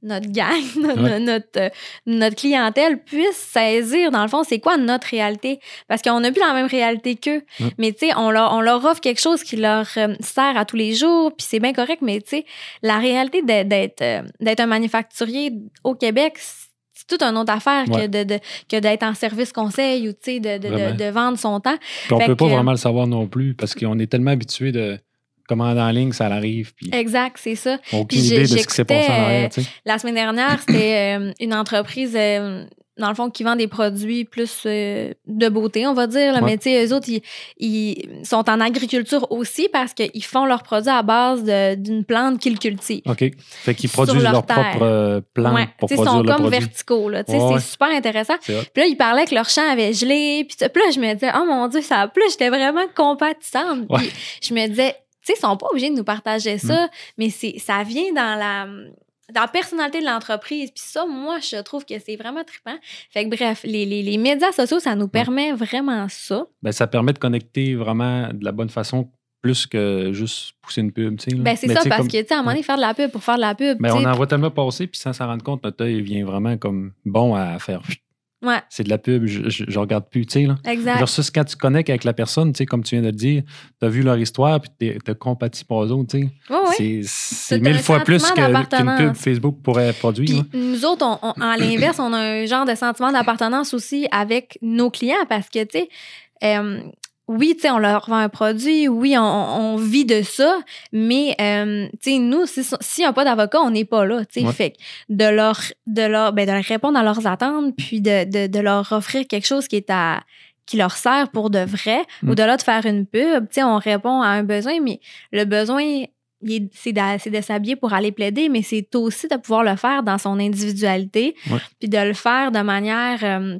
notre gang, notre, Ouais. notre, euh, notre clientèle puisse saisir, dans le fond, c'est quoi notre réalité? Parce qu'on n'a plus la même réalité qu'eux. Ouais. Mais tu sais, on leur, on leur offre quelque chose qui leur euh, sert à tous les jours, puis c'est bien correct, mais tu sais, la réalité d'être, d'être, euh, un manufacturier au Québec, c'est toute une autre affaire que, de, de- que d'être en service conseil ou tu sais, de, de, de, vendre son temps. Puis on Fait peut pas vraiment le savoir non plus parce qu'on est tellement habitué de commander en ligne, ça arrive, puis Exact, c'est ça. aucune idée de ce qui s'est passé en arrière, tu sais. La semaine dernière, c'était euh, une entreprise, euh, dans le fond, qui vend des produits plus euh, de beauté, on va dire. là. Ouais. Mais tu sais, eux autres, ils, ils sont en agriculture aussi parce qu'ils font leurs produits à base d'une plante qu'ils cultivent. OK. Fait qu'ils produisent leur leur, propre euh, plante Ouais. pour ils sont le comme produit. verticaux. Là. Ouais. C'est super intéressant. Puis là, ils parlaient que leur champ avait gelé. Puis, là, je me disais, oh mon Dieu, ça a plu. J'étais vraiment compatissante. Puis je me disais, sais, ils sont pas obligés de nous partager ça, Mm. mais c'est, ça vient dans la, dans la personnalité de l'entreprise. Puis ça, moi, je trouve que c'est vraiment trippant. Fait que bref, les, les, les médias sociaux, ça nous permet vraiment ça. Ben, ça permet de connecter vraiment de la bonne façon plus que juste pousser une pub. Ben, c'est ça, parce comme- que, tu sais, à un moment donné, faire de la pub pour faire de la pub. Ben, on en voit tellement passer, puis sans s'en rendre compte, notre œil vient vraiment comme bon à faire. Ouais, C'est de la pub, je, je, je regarde plus, tu sais. Exact. Versus quand tu connectes avec la personne, tu sais, comme tu viens de le dire, tu as vu leur histoire, puis tu te compatis pas aux autres, tu sais. Ouais. C'est- mille fois plus qu'une d'appartenance. pub Facebook pourrait produire. Puis nous autres, on, on- en l'inverse, on a un genre de sentiment d'appartenance aussi avec nos clients parce que, tu sais, euh, oui, tu sais, on leur vend un produit, oui, on, on vit de ça, mais, euh, tu sais, nous, si- s'il n'y a pas d'avocat, on n'est pas là, tu sais. Ouais. Fait que de leur, de leur, ben, de leur répondre à leurs attentes, puis de, de, de leur offrir quelque chose qui est à qui leur sert pour de vrai, Mm. au-delà de faire une pub, tu sais, on répond à un besoin, mais le besoin, c'est de, c'est de s'habiller pour aller plaider, mais c'est aussi de pouvoir le faire dans son individualité, Ouais. puis de le faire de manière euh,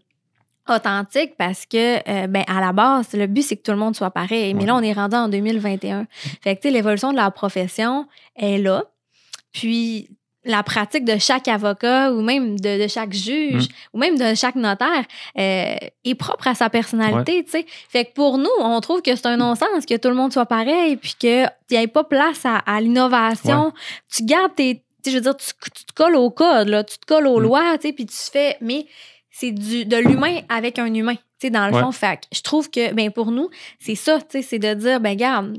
authentique parce que, euh, ben, à la base, le but, c'est que tout le monde soit pareil. Mais Ouais. là, on est rendu en 2021. Fait que, tu sais, l'évolution de la profession est là. Puis, la pratique de chaque avocat ou même de, de chaque juge Mm. ou même de chaque notaire euh, est propre à sa personnalité, tu sais. Fait que pour nous, on trouve que c'est un non-sens que tout le monde soit pareil puis qu'il n'y ait pas place à, à l'innovation. Tu gardes tes... Je veux dire, tu, tu te colles au code, là, tu te colles aux Mm. lois, tu sais, puis tu fais... Mais c'est du de l'humain avec un humain, tu sais, dans le Ouais. fond. Fait je trouve que, ben pour nous, c'est ça, tu sais, c'est de dire, ben garde,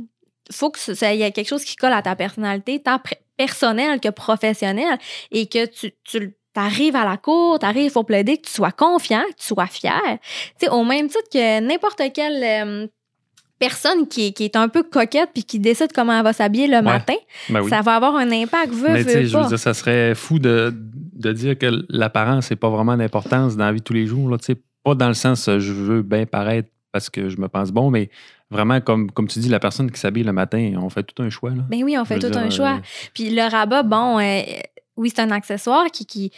faut que ça- y ait quelque chose qui colle à ta personnalité, tant personnelle que professionnelle, et que tu, tu arrives à la cour, tu arrives pour plaider, que tu sois confiant, que tu sois fier. Tu sais, au même titre que n'importe quelle euh, personne qui est, qui est un peu coquette puis qui décide comment elle va s'habiller le matin, Ben oui. ça va avoir un impact, veut, Mais tu veut sais, je pas. veux dire, ça serait fou de, de dire que l'apparence n'est pas vraiment d'importance dans la vie de tous les jours. Là, pas dans le sens euh, je veux bien paraître parce que je me pense bon, mais vraiment, comme, comme tu dis, la personne qui s'habille le matin, on fait tout un choix. Là. Ben oui, on fait tout veux dire, un choix. euh, Puis le rabat, bon, euh, oui, c'est un accessoire qui, qui,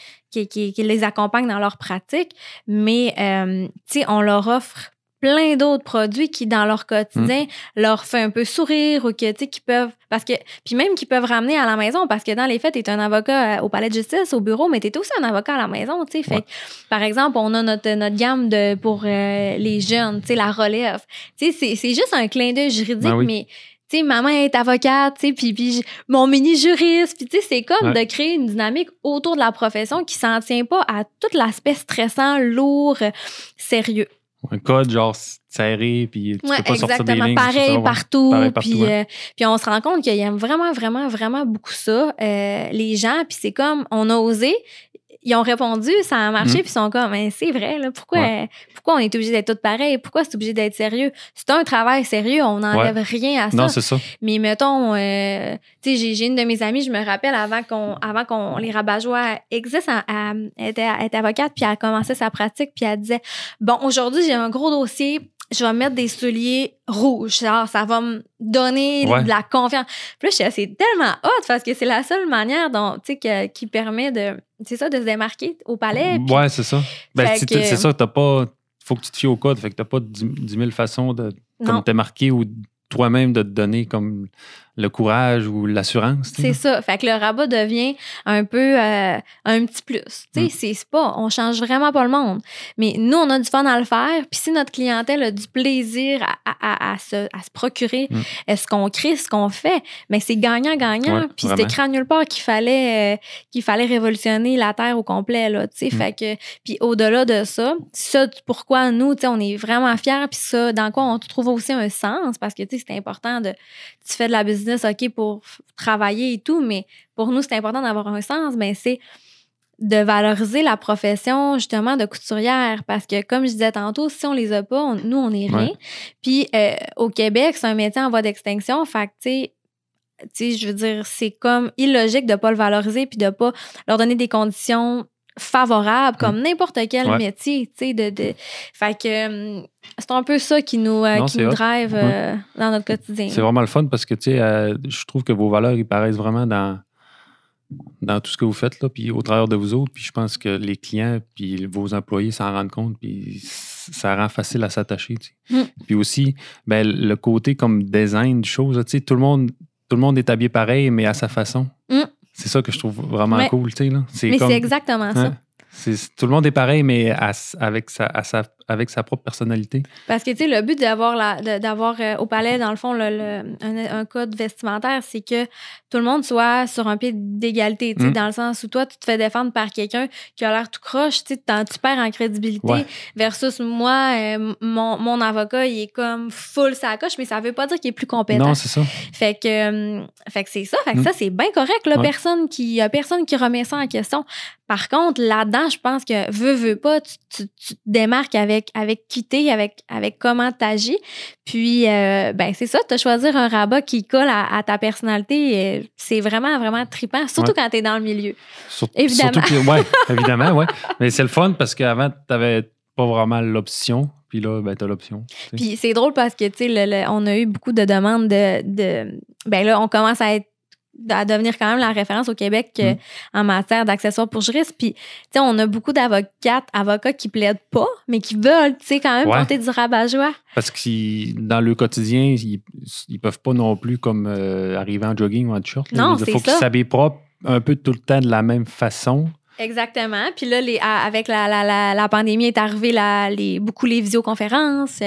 qui, les accompagne dans leur pratique, mais euh, on leur offre plein d'autres produits qui, dans leur quotidien, leur fait un peu sourire ou que, tu sais, qui peuvent, parce que, puis même qui peuvent ramener à la maison, parce que dans les faits, tu es un avocat euh, au palais de justice, au bureau, mais tu es aussi un avocat à la maison, tu sais. Fait Ouais. par exemple, on a notre, notre gamme de, pour euh, les jeunes, tu sais, la relève. Tu sais, c'est- c'est juste un clin d'œil juridique, Ben oui. mais tu sais, maman est avocate, tu sais, puis, puis mon mini juriste, puis tu sais, c'est comme Ouais. de créer une dynamique autour de la profession qui s'en tient pas à tout l'aspect stressant, lourd, euh, sérieux. Un code genre serré, puis tu Ouais, peux pas sortir des exactement. lignes. Pareil ça, partout. Pareil partout, puis, ouais. euh, puis on se rend compte qu'ils aiment vraiment, vraiment, vraiment beaucoup ça, euh, les gens. Puis c'est comme, on a osé. Ils ont répondu, ça a marché, Mm. puis ils sont comme, mais c'est vrai, là, pourquoi, Ouais. pourquoi on est obligé d'être tous pareils? Pourquoi c'est obligé d'être sérieux? C'est un travail sérieux, on n'enlève rien à ça. Non, c'est ça. Mais mettons, euh, tu sais, j'ai, une de mes amies, je me rappelle avant qu'on, avant qu'on les rabat-joie existent, elle, elle- elle était, elle était avocate, puis elle a commencé sa pratique, puis elle disait, bon, aujourd'hui j'ai un gros dossier, je vais mettre des souliers rouges, genre ça va me donner Ouais. de la confiance. Puis là, je suis c'est tellement hot parce que c'est la seule manière dont, tu sais, qui permet de, c'est ça, de se démarquer au palais. puis- Ouais, c'est ça. Ben, c'est que- ça, t'as pas. Faut que tu te fies au code, fait que t'as pas 10 10 000 façons de comme te marquer ou toi-même de te donner comme le courage ou l'assurance. C'est ça. Fait que le rabat devient un peu euh, un petit plus. Tu sais, Mm. c'est pas, on change vraiment pas le monde. Mais nous, on a du fun à le faire. Puis si notre clientèle a du plaisir à, à- à- à se, à se procurer Mm. est-ce qu'on crée, ce qu'on fait, mais c'est gagnant-gagnant. Ouais, puis c'était écrit nulle part qu'il fallait, euh, qu'il fallait révolutionner la Terre au complet. Là, tu sais. Mm. Fait que, puis au-delà de ça, ça, pourquoi nous, tu sais, on est vraiment fiers. Puis ça, dans quoi on trouve aussi un sens, parce que tu sais, c'est important de tu fais de la business, OK, pour travailler et tout, mais pour nous, c'est important d'avoir un sens, mais c'est de valoriser la profession, justement, de couturière. Parce que, comme je disais tantôt, si on les a pas, on- nous, on n'est rien. Ouais. Puis, euh, au Québec, c'est un métier en voie d'extinction. Fait que, tu sais, tu sais, je veux dire, c'est comme illogique de pas le valoriser puis de pas leur donner des conditions favorables comme n'importe quel Mm. Ouais. métier, tu sais, de, de... Fait que hum, c'est un peu ça qui nous, euh, Non, qui nous drive euh, dans notre quotidien. C'est vraiment le fun parce que, tu sais, euh, je trouve que vos valeurs, ils paraissent vraiment dans, dans tout ce que vous faites, là, puis au travers de vous autres. Puis je pense que les clients, puis vos employés s'en rendent compte, puis ça rend facile à s'attacher. Mm. Puis aussi, ben, le côté comme design de choses, tu sais, tout le monde, tout le monde est habillé pareil, mais à sa façon. C'est ça que je trouve vraiment Ouais. cool, tu sais. Mais comme- c'est exactement ça. Hein? Tout le monde est pareil, mais à avec, sa, à sa- avec sa propre personnalité. Parce que, tu sais, le but d'avoir d'avoir euh, au palais, dans le fond, le, le- un, un code vestimentaire, c'est que tout le monde soit sur un pied d'égalité, tu sais, Mm. dans le sens où toi, tu te fais défendre par quelqu'un qui a l'air tout croche, tu tu perds en crédibilité, Ouais. versus moi, euh, mon, mon avocat, il est comme full sa coche, mais ça veut pas dire qu'il est plus compétent. Non, c'est ça. Fait que, euh, fait que c'est ça. Fait que Mm. ça, c'est bien correct. Là, Ouais. personne qui, personne qui remet ça en question. Par contre, là-dedans, je pense que veux, veux pas, tu, tu- tu te démarques avec, avec qui t'es, avec, avec comment t'agis. Puis, euh, ben, c'est ça, de choisir un rabat qui colle à, à ta personnalité. C'est vraiment, vraiment trippant, surtout Ouais. quand t'es dans le milieu. Sur- Évidemment. Ouais, évidemment, ouais. Mais c'est le fun parce qu'avant, tu n'avais pas vraiment l'option. Puis là, ben, tu as l'option. Puis c'est drôle parce que, tu sais, on a eu beaucoup de demandes de, de. Ben là, on commence à être à devenir quand même la référence au Québec euh, Mm. en matière d'accessoires pour juristes. Puis, tu sais, on a beaucoup d'avocates, avocats qui plaident pas, mais qui veulent, tu sais, quand même Ouais. porter du rabat-joie. Parce que dans le quotidien, ils, ils peuvent pas non plus comme euh, arriver en jogging ou en t-shirt. Non, c'est faut qu'ils s'habillent propre un peu tout le temps de la même façon. Exactement. Puis là, les, avec la, la, la, la pandémie est arrivée les, beaucoup les visioconférences,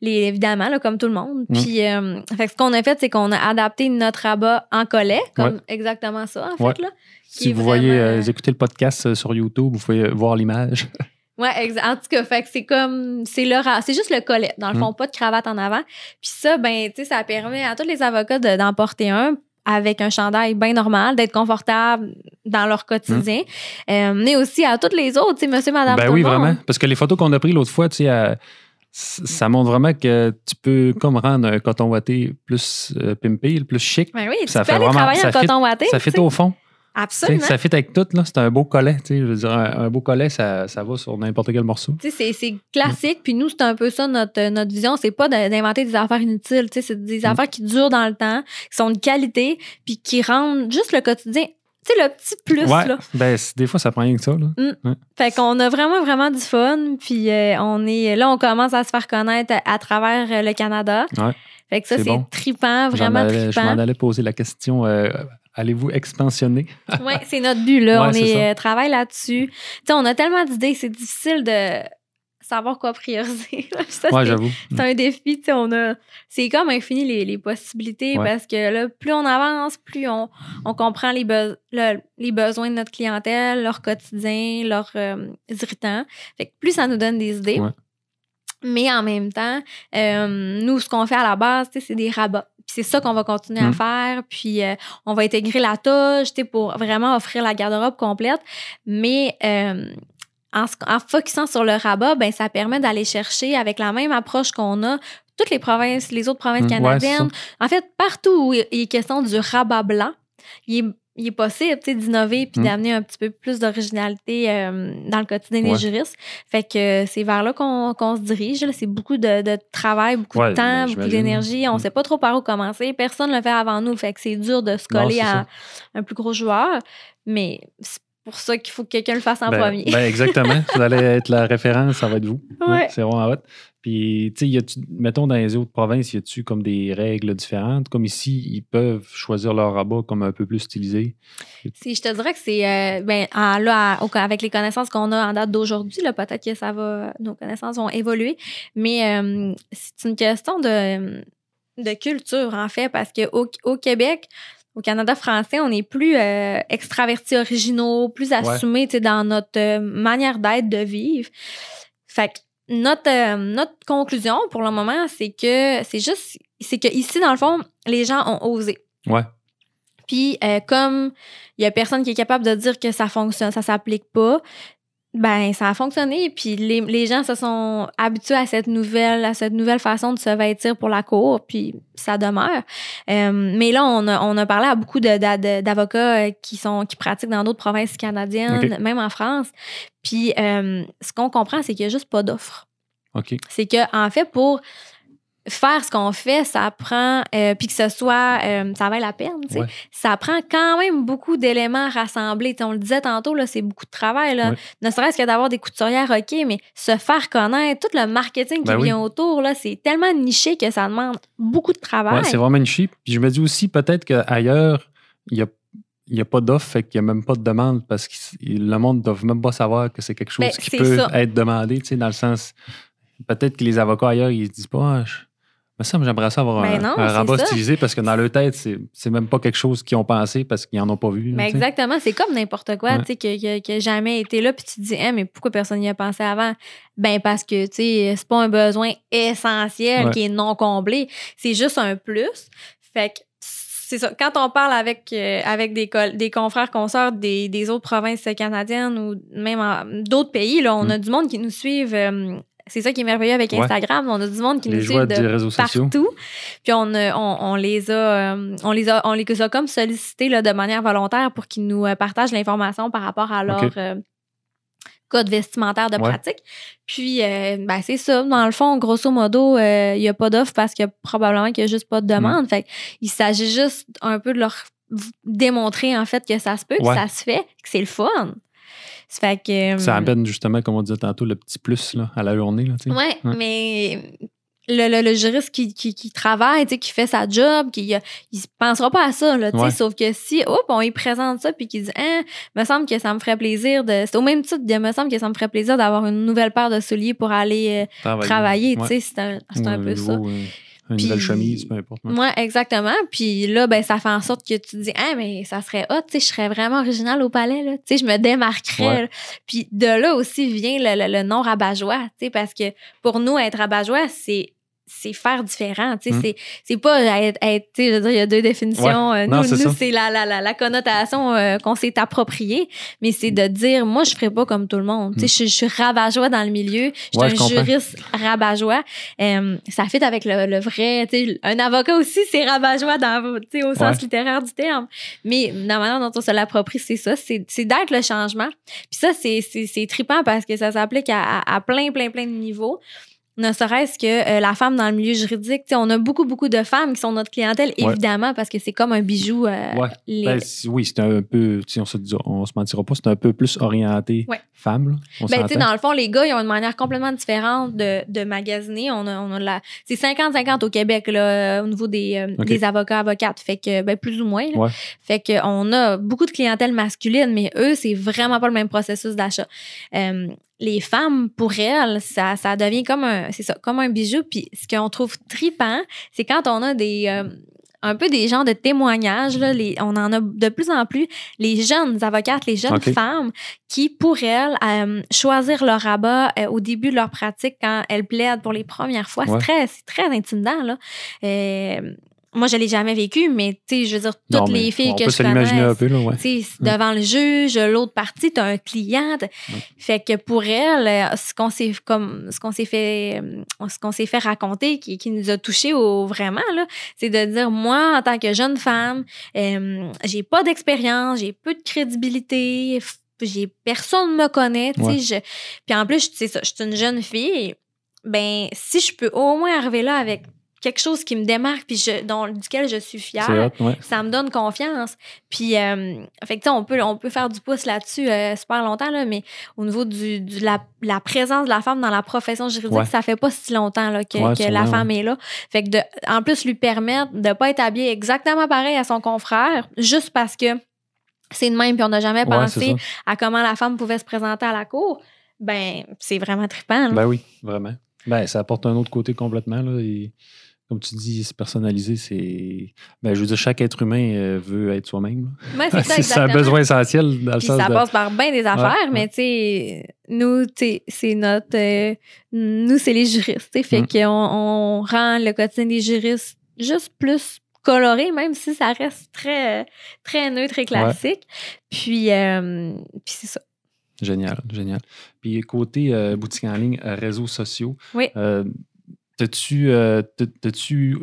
les, évidemment, là, comme tout le monde. Mm. Puis, euh, fait ce qu'on a fait, c'est qu'on a adapté notre rabat en collet, comme Ouais. exactement ça, en fait. Là, Si vous voyez, euh, écoutez le podcast euh, sur YouTube, vous pouvez voir l'image. Ouais, en tout cas, fait que c'est comme c'est le c'est juste le collet dans le Mm. fond, pas de cravate en avant. Puis ça ben tu sais ça permet à tous les avocats de- d'en porter un avec un chandail bien normal, d'être confortable dans leur quotidien, Euh, mais aussi à tous les autres, tu monsieur madame ben tout oui, le monde. vraiment. Parce que les photos qu'on a prises l'autre fois, tu sais, ça montre vraiment que tu peux comme rendre un coton ouaté plus euh, pimpé, plus chic. Ben oui, tu Ça peux fait aller vraiment- travailler ça coton watté. ça fait au fond. Absolument. Ça fit avec tout, là. C'est un beau collet. tu sais. Je veux dire, un, un beau collet, ça, ça va sur n'importe quel morceau. C'est- c'est classique, puis nous, c'est un peu ça notre, notre vision. C'est pas d'inventer des affaires inutiles, c'est des Mm. affaires qui durent dans le temps, qui sont de qualité, puis qui rendent juste le quotidien, tu sais, le petit plus, ouais, là. ben, c'est- des fois, ça prend rien que ça. Là. Fait qu'on a vraiment, vraiment du fun. Puis euh, on est là, on commence à se faire connaître à, à travers euh, le Canada. Ouais. Fait que ça, C'est c'est bon. trippant, J'en vraiment allais- je m'en allais poser la question euh, allez-vous expansionner? Ouais, c'est notre but, là. Ouais, on est, euh, travaille là-dessus. Tu on a tellement d'idées, c'est difficile de savoir quoi prioriser. Ça, Ouais, c'est- j'avoue. c'est un défi, tu on a c'est comme infini les, les possibilités Ouais. parce que là plus on avance, plus on, on comprend les, be- le- les besoins de notre clientèle, leur quotidien, leurs euh, irritants. Fait que plus ça nous donne des idées. Mais en même temps, euh, nous, ce qu'on fait à la base, c'est des rabats. C'est ça qu'on va continuer à Mm. faire. Puis euh, on va intégrer la toge, tu sais, pour vraiment offrir la garde-robe complète. Mais euh, en, en focusant sur le rabat, ben ça permet d'aller chercher avec la même approche qu'on a toutes les provinces, les autres provinces Mm, ouais, canadiennes. en fait, partout où il est question du rabat blanc, il est, il est possible d'innover puis Mm. d'amener un petit peu plus d'originalité euh, dans le quotidien des juristes. Fait que euh, c'est vers là qu'on qu'on se dirige. là. C'est beaucoup de, de travail, beaucoup Ouais, de temps, ben, beaucoup j'imagine. d'énergie. On Mm. sait pas trop par où commencer. Personne ne le fait avant nous. Fait que c'est dur de se coller à ça. un plus gros joueur. Mais c'est pour ça qu'il faut que quelqu'un le fasse en Ben- premier. ben, exactement. Vous allez être la référence, ça va être vous. Ouais. c'est vraiment hot. Puis, tu sais, mettons dans les autres provinces, y a-tu comme des règles différentes? Comme ici, ils peuvent choisir leur rabat comme un peu plus stylisé. Si je te dirais que c'est euh, ben en- là avec les connaissances qu'on a en date d'aujourd'hui là peut-être que ça va nos connaissances vont évoluer mais euh, c'est une question de de culture en fait parce que au, au Québec au Canada français, on est plus euh, extravertis originaux, plus assumés dans notre euh, manière d'être, de vivre. Fait que notre, euh, notre conclusion pour le moment, c'est que c'est juste, c'est que ici, dans le fond, les gens ont osé. Ouais. Puis euh, comme il y a personne qui est capable de dire que ça fonctionne, ça s'applique pas, ben ça a fonctionné. Puis les, les gens se sont habitués à cette nouvelle, à cette nouvelle façon de se vêtir pour la cour, puis ça demeure. Euh, mais là, on a, on a parlé à beaucoup d'avocats euh, qui sont qui pratiquent dans d'autres provinces canadiennes, même en France. Puis euh, ce qu'on comprend, c'est qu'il n'y a juste pas d'offre OK. c'est que en fait pour faire ce qu'on fait ça prend euh, puis que ce soit euh, ça vaut la peine tu sais Ouais. ça prend quand même beaucoup d'éléments rassemblés on le disait tantôt là c'est beaucoup de travail là Ouais. ne serait-ce que d'avoir des couturières ok mais se faire connaître tout le marketing qui Ben oui. vient autour là c'est tellement niché que ça demande beaucoup de travail Ouais, c'est vraiment chip. Puis je me dis aussi peut-être qu'ailleurs, il n'y a, il y a pas d'offre, fait qu'il n'y a même pas de demande parce que le monde ne doit même pas savoir que c'est quelque chose Ben, qui c'est peut ça. être demandé, tu sais, dans le sens. Peut-être que les avocats ailleurs, ils se disent pas. Ah, je- me semble que j'aimerais ça avoir Ben un, non, un rabat ça. stylisé parce que dans leur tête, c'est même pas quelque chose qu'ils ont pensé parce qu'ils n'en ont pas vu. Mais sais. exactement, c'est comme n'importe quoi, Ouais. tu sais, que, que, que jamais été là, puis tu te dis, Hein, mais pourquoi personne n'y a pensé avant? Ben, parce que, tu sais, c'est pas un besoin essentiel Ouais. qui est non comblé, c'est juste un plus. Fait que, c'est ça. Quand on parle avec, euh, avec des, col- des confrères, consorts des, des autres provinces canadiennes ou même d'autres pays, là, on Mm. a du monde qui nous suivent. euh, c'est ça qui est merveilleux avec Ouais. Instagram. On a du monde qui les nous des de réseaux sociaux. partout. Puis on, a- on, on les a, euh, on les a, on les a comme sollicités là, de manière volontaire pour qu'ils nous euh, partagent l'information par rapport à leur euh, code vestimentaire de Ouais. pratique. Puis, euh, ben, c'est ça. Dans le fond, grosso modo, euh, il n'y a pas d'offre parce a probablement qu'il n'y a juste pas de demande. Fait il s'agit juste un peu de leur démontrer en fait que ça se peut, Ouais. que ça se fait, que c'est le fun. Ça fait que. Ça euh, amène justement, comme on disait tantôt, le petit plus là, à la journée. Sais. Ouais, mais le, le, le juriste qui, qui, qui travaille, qui fait sa job, qui euh, il pensera pas à ça, là, Ouais. sauf que si, hop, on lui présente ça, puis qu'il dit, hein, me semble que ça me ferait plaisir de. C'est au même titre de, me semble que ça me ferait plaisir d'avoir une nouvelle paire de souliers pour aller euh, travailler, Ouais. c'est un, un peu ça. Une Puis- nouvelle chemise, peu importe. ouais. Ouais, exactement. Puis là, ben, ça fait en sorte que tu te dis, ah, mais ça serait hot, tu sais, je serais vraiment original au palais, là. Tu sais, je me démarquerais. Ouais. Puis de là aussi vient le, le, le nom rabat-joie, tu sais, parce que pour nous, être rabat-joie, c'est c'est faire différent, tu sais, Mm. c'est c'est pas être, être tu sais, je veux dire, il y a deux définitions. Euh, Non, nous, c'est nous c'est la, la, la, la connotation euh, qu'on s'est appropriée, mais c'est de dire, moi, je ferais pas comme tout le monde. Tu sais, je, je suis rabat-joie dans le milieu, je suis. Ouais, un je juriste rabat-joie. Euh, ça fit avec le, le vrai, tu sais, un avocat aussi, c'est rabat-joie dans, tu sais, au sens Ouais. littéraire du terme. Mais la manière dont on se l'approprie, c'est ça, c'est c'est d'être le changement. Puis ça, c'est- c'est c'est trippant parce que ça s'applique à, à, à plein, plein, plein de niveaux. Ne serait-ce que euh, la femme dans le milieu juridique. On a beaucoup, beaucoup de femmes qui sont notre clientèle, Ouais. évidemment, parce que c'est comme un bijou. euh, Ouais. les- Ben, oui, c'est un peu, on se, on se mentira pas, c'est un peu plus orienté Ouais. femme. Là. Ben, dans le fond, les gars, ils ont une manière complètement différente de, de magasiner. On a, on a la, c'est 50-50 au Québec, là, au niveau des, euh, des avocats, avocates. Fait que, ben, plus ou moins, là. Fait que, on a beaucoup de clientèle masculine, mais eux, c'est vraiment pas le même processus d'achat. Les femmes, pour elles, ça, ça devient comme un, c'est ça, comme un bijou. Puis, ce qu'on trouve tripant, c'est quand on a des, euh, un peu des genres de témoignages, là, les, on en a de plus en plus, les jeunes avocates, les jeunes femmes qui, pour elles, euh, choisir leur rabat euh, au début de leur pratique quand elles plaident pour les premières fois, Ouais. c'est très, c'est très intimidant. Là. Euh, moi, je l'ai jamais vécu, mais tu sais, je veux dire, toutes les filles que je connais, un peu, là, ouais. devant le juge, l'autre partie, tu as un client. Fait que pour elle, ce qu'on s'est comme ce qu'on s'est fait ce qu'on s'est fait raconter qui, qui, nous a touché au vraiment là, c'est de dire moi en tant que jeune femme, euh, j'ai pas d'expérience, j'ai peu de crédibilité, j'ai personne me connaît, tu sais, puis en plus, c'est ça, je suis une jeune fille, ben si je peux au moins arriver là avec quelque chose qui me démarque puis je, dont, duquel je suis fière, ça me donne confiance. Puis, euh, fait on peut, on peut faire du pouce là-dessus euh, super longtemps, là, mais au niveau du, de la, la, présence de la femme dans la profession juridique, ça fait pas si longtemps là, que, que la femme est là. Fait que de, en plus, lui permettre de pas être habillée exactement pareil à son confrère, juste parce que c'est de même puis on n'a jamais pensé à comment la femme pouvait se présenter à la cour, ben, c'est vraiment trippant. Ben oui, vraiment. Ben, ça apporte un autre côté complètement. Là, et comme tu dis, c'est personnalisé, c'est. Ben, je veux dire, chaque être humain euh, veut être soi-même. c'est un besoin essentiel dans le ça passe par bien des affaires, mais tu sais, nous, c'est notre. Euh, nous, c'est les juristes. Fait mm. qu'on on rend le quotidien des juristes juste plus coloré, même si ça reste très, très neutre et classique. Puis, euh, puis c'est ça. Génial, génial. Puis côté euh, boutique en ligne, réseaux sociaux, oui. Euh, T'as-tu euh,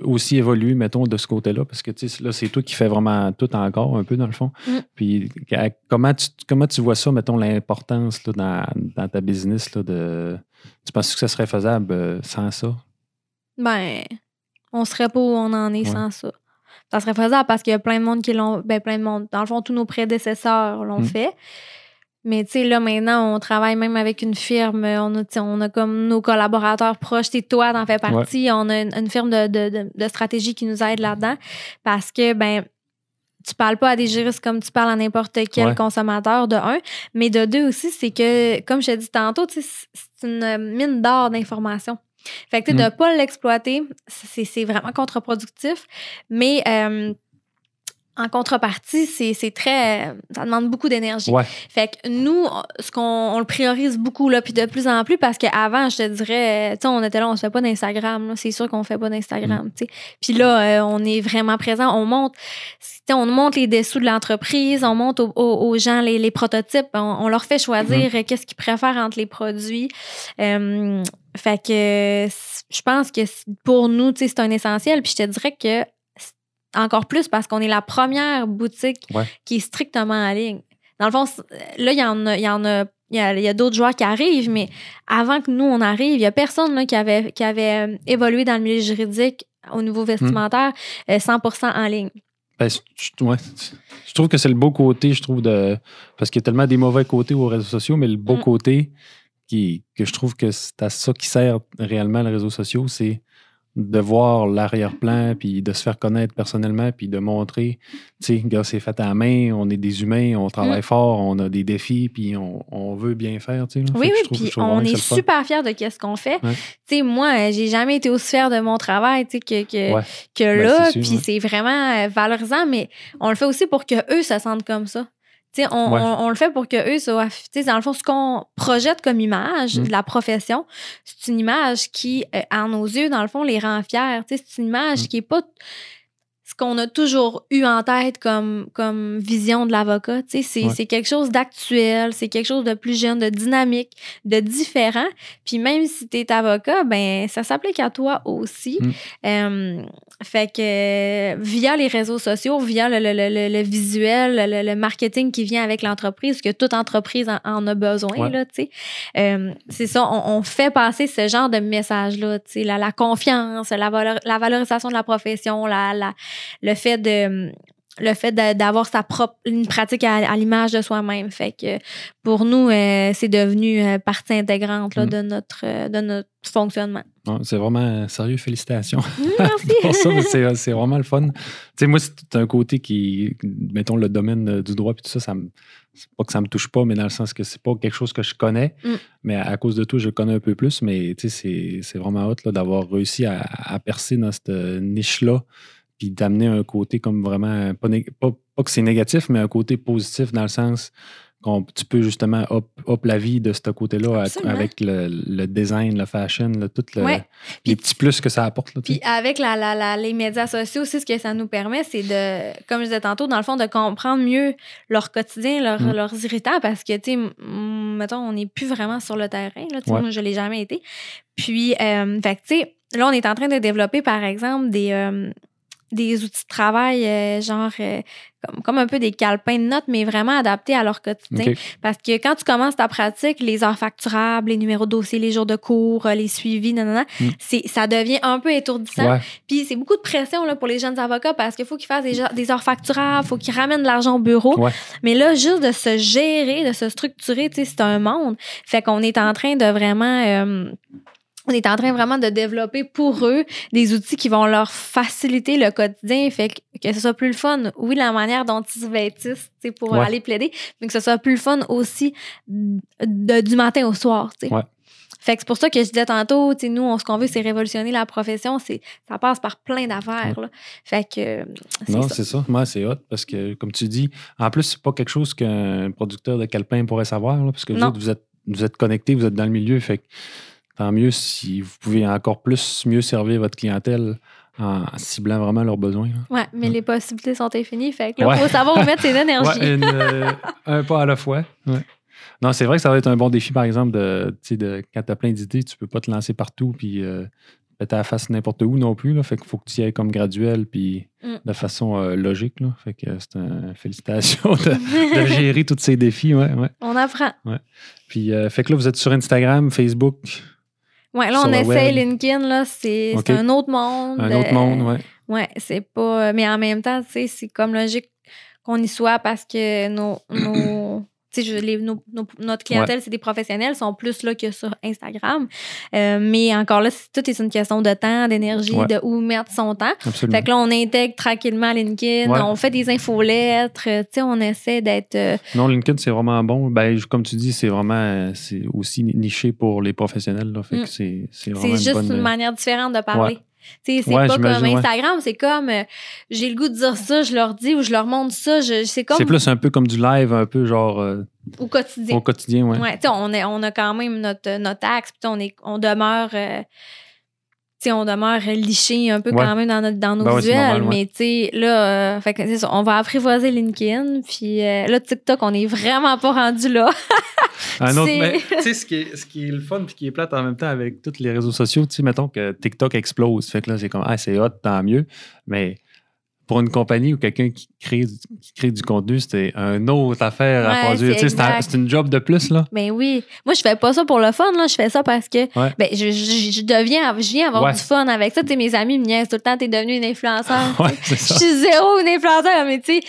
aussi évolué, mettons, de ce côté-là? Parce que là, c'est toi qui fais vraiment tout encore, un peu, dans le fond. Mm. Puis comment tu, comment tu vois ça, mettons, l'importance dans, dans, ta business? Là, de, tu penses que ça serait faisable sans ça? Ben, on serait pas où on en est sans ça. Ça serait faisable parce qu'il y a plein de monde qui l'ont. Ben, plein de monde. Dans le fond, tous nos prédécesseurs l'ont mm. fait. Mais tu sais, là, maintenant, on travaille même avec une firme. On a, on a comme nos collaborateurs proches. Tu toi, t'en fais partie. On a une, firme de, de, de, stratégie qui nous aide là-dedans. Parce que, ben, tu parles pas à des juristes comme tu parles à n'importe quel consommateur, de un. Mais de deux aussi, c'est que, comme je t'ai dit tantôt, c'est une mine d'or d'informations. Fait que, tu sais, de mm. pas l'exploiter, c'est vraiment contre-productif. Mais, euh, en contrepartie, c'est très. Ça demande beaucoup d'énergie. Fait que nous, ce qu'on le priorise beaucoup, là, puis de plus en plus, parce qu'avant, je te dirais, tu sais, on était là, on se fait pas d'Instagram. C'est sûr qu'on fait pas d'Instagram, mm. tu sais. Puis là, euh, on est vraiment présent. On monte, on monte les dessous de l'entreprise, on monte aux, gens les, prototypes, on, leur fait choisir mm-hmm. qu'est-ce qu'ils préfèrent entre les produits. Euh, fait que je pense que pour nous, tu sais, c'est un essentiel. Puis je te dirais que encore plus parce qu'on est la première boutique qui est strictement en ligne. Dans le fond, là, il y en a, il y en a il y a, d'autres joueurs qui arrivent, mais avant que nous, on arrive, il n'y a personne là, qui avait, qui avait euh, évolué dans le milieu juridique au niveau vestimentaire 100% hmm. euh, en ligne. Ben, je, trouve que c'est le beau côté, je trouve, de. Parce qu'il y a tellement des mauvais côtés aux réseaux sociaux, mais le beau hmm. côté qui, que je trouve que c'est à ça qui sert réellement les réseaux sociaux, c'est de voir l'arrière-plan, puis de se faire connaître personnellement, puis de montrer, tu sais, gars, c'est fait à la main, on est des humains, on travaille mm. fort, on a des défis, puis on, veut bien faire, tu sais. Oui, oui, puis on est super fiers de ce qu'on fait. Tu sais, moi, j'ai jamais été aussi fière de mon travail, tu sais, que, que, que ben, là, puis c'est vraiment euh, valorisant, mais on le fait aussi pour que eux se sentent comme ça. On, le fait pour que eux soient. Dans le fond, ce qu'on projette comme image mm. de la profession, c'est une image qui, euh, à nos yeux, dans le fond, les rend fiers. C'est une image mm. qui est pas ce qu'on a toujours eu en tête comme, comme vision de l'avocat. C'est, c'est quelque chose d'actuel, c'est quelque chose de plus jeune, de dynamique, de différent. Puis même si tu es avocat, ben ça s'applique à toi aussi. Mm. Euh, fait que via les réseaux sociaux, via le, le, le, visuel, le, marketing qui vient avec l'entreprise, que toute entreprise en, a besoin, là, euh, c'est ça, on, fait passer ce genre de message-là, la, la confiance, la, la valorisation de la profession, la, la le fait de le fait d'avoir sa propre une pratique à, l'image de soi-même. Fait que pour nous euh, c'est devenu euh, partie intégrante là, mm. de notre euh, de notre fonctionnement. C'est vraiment sérieux félicitations. Merci. C'est vraiment le fun. Tu sais moi c'est un côté qui mettons le domaine du droit puis tout ça ça me pas que ça me touche pas mais dans le sens que c'est pas quelque chose que je connais. Mm. mais à cause de tout je connais un peu plus mais c'est vraiment hot d'avoir réussi à, à percer dans cette niche là puis d'amener un côté comme vraiment, pas, pas, que c'est négatif, mais un côté positif dans le sens qu'on- tu peux justement up, up la vie de ce côté-là avec le, le design, le fashion, tout le- Ouais. les petits plus que ça apporte. Là, Puis avec la, la- la- les médias sociaux aussi, ce que ça nous permet, c'est de, comme je disais tantôt, dans le fond, de comprendre mieux leur quotidien, leur- Mm. leurs irritants, parce que, tu sais, mettons, on n'est plus vraiment sur le terrain. Là, Ouais. Moi, je l'ai jamais été. Puis, euh, fait tu sais, là, on est en train de développer, par exemple, des, euh, des outils de travail, euh, genre, euh, comme, comme un peu des calepins de notes, mais vraiment adaptés à leur quotidien. Parce que quand tu commences ta pratique, les heures facturables, les numéros de dossier, les jours de cours, euh, les suivis, nanana, Mm. c'est, ça devient un peu étourdissant. Ouais. Puis c'est beaucoup de pression là, pour les jeunes avocats parce qu'il faut qu'ils fassent des, heures- des heures facturables, il faut qu'ils ramènent de l'argent au bureau. Ouais. Mais là, juste de se gérer, de se structurer, c'est un monde. Fait qu'on est en train de vraiment... euh, on est en train vraiment de développer pour eux des outils qui vont leur faciliter le quotidien, fait que, que ce soit plus le fun. Oui, la manière dont ils se vêtissent, tu sais, pour Ouais. aller plaider, mais que ce soit plus le fun aussi de- du matin au soir, tu sais. Ouais. Fait que c'est pour ça que je disais tantôt, tu sais, nous, on, ce qu'on veut, c'est révolutionner la profession. C'est, ça passe par plein d'affaires. Fait que euh, Non, c'est ça. Moi, c'est hot parce que, comme tu dis, en plus, c'est pas quelque chose qu'un producteur de calepin pourrait savoir, là, parce que vous, Non. autres, vous êtes, vous êtes connectés, vous êtes dans le milieu. Fait que tant mieux si vous pouvez encore plus mieux servir votre clientèle en ciblant vraiment leurs besoins. Ouais, mais Ouais. les possibilités sont infinies. Fait que là, Ouais. faut savoir où mettre ses énergies. Ouais, une, euh, un pas à la fois. Ouais. Non, c'est vrai que ça va être un bon défi, par exemple, de, de quand tu as plein d'idées, tu peux pas te lancer partout puis euh, à la face n'importe où non plus. Là, fait qu'il faut que tu y ailles comme graduel puis Mm. de façon euh, logique. Là. Fait que c'est un félicitations de, de gérer tous ces défis. Ouais, ouais. On apprend. Puis euh, fait que là, vous êtes sur Instagram, Facebook, Ouais, là, on web. LinkedIn, là, c'est un autre monde. un autre euh, monde, ouais. Ouais, c'est pas. Mais en même temps, tu sais, c'est comme logique qu'on y soit parce que nos. nos je- les- nos- nos- notre clientèle, c'est des professionnels, sont plus là que sur Instagram. Euh, mais encore là, c'est- tout est une question de temps, d'énergie, Ouais. de où mettre son temps. Absolument. Fait que là, on intègre tranquillement LinkedIn, Ouais. on fait des infolettres, euh, tu sais, on essaie d'être. euh, Non, LinkedIn, c'est vraiment bon. Ben, comme tu dis, c'est vraiment c'est aussi niché pour les professionnels. Là. Fait Mm. que c'est vraiment C'est une juste bonne... une manière différente de parler. Tu sais, C'est Ouais, pas comme ouais. Instagram, c'est comme euh, j'ai le goût de dire ça, je leur dis ou je leur montre ça. C'est comme C'est plus un peu comme du live, un peu genre euh, au quotidien. au quotidien, ouais. Ouais, on, est- on a quand même notre, notre axe, puis on, est, on demeure. euh, on demeure liché un peu Ouais. quand même dans, notre, dans nos Ben ouais, visuels. normal, ouais. Mais tu sais, là, euh, fait que c'est ça, on va apprivoiser LinkedIn. Puis euh, là, TikTok, on est vraiment pas rendu là. Un autre, mais tu sais, ce qui, est, ce qui est le fun puis qui est plate en même temps avec tous les réseaux sociaux, tu sais, mettons que TikTok explose. Fait que là, c'est comme, ah, c'est hot, tant mieux. Mais pour une compagnie ou quelqu'un qui crée, du- qui crée du contenu, c'était une autre affaire à produire. c'est c'est une job de plus, là. Ben oui. Moi, je fais pas ça pour le fun, là. Je fais ça parce que Ouais. ben, je, je, je deviens, je viens avoir Ouais. du fun avec ça. Tu sais, mes amis me niaisent tout le temps, t'es devenu une c'est Je suis zéro une influenceur, mais tu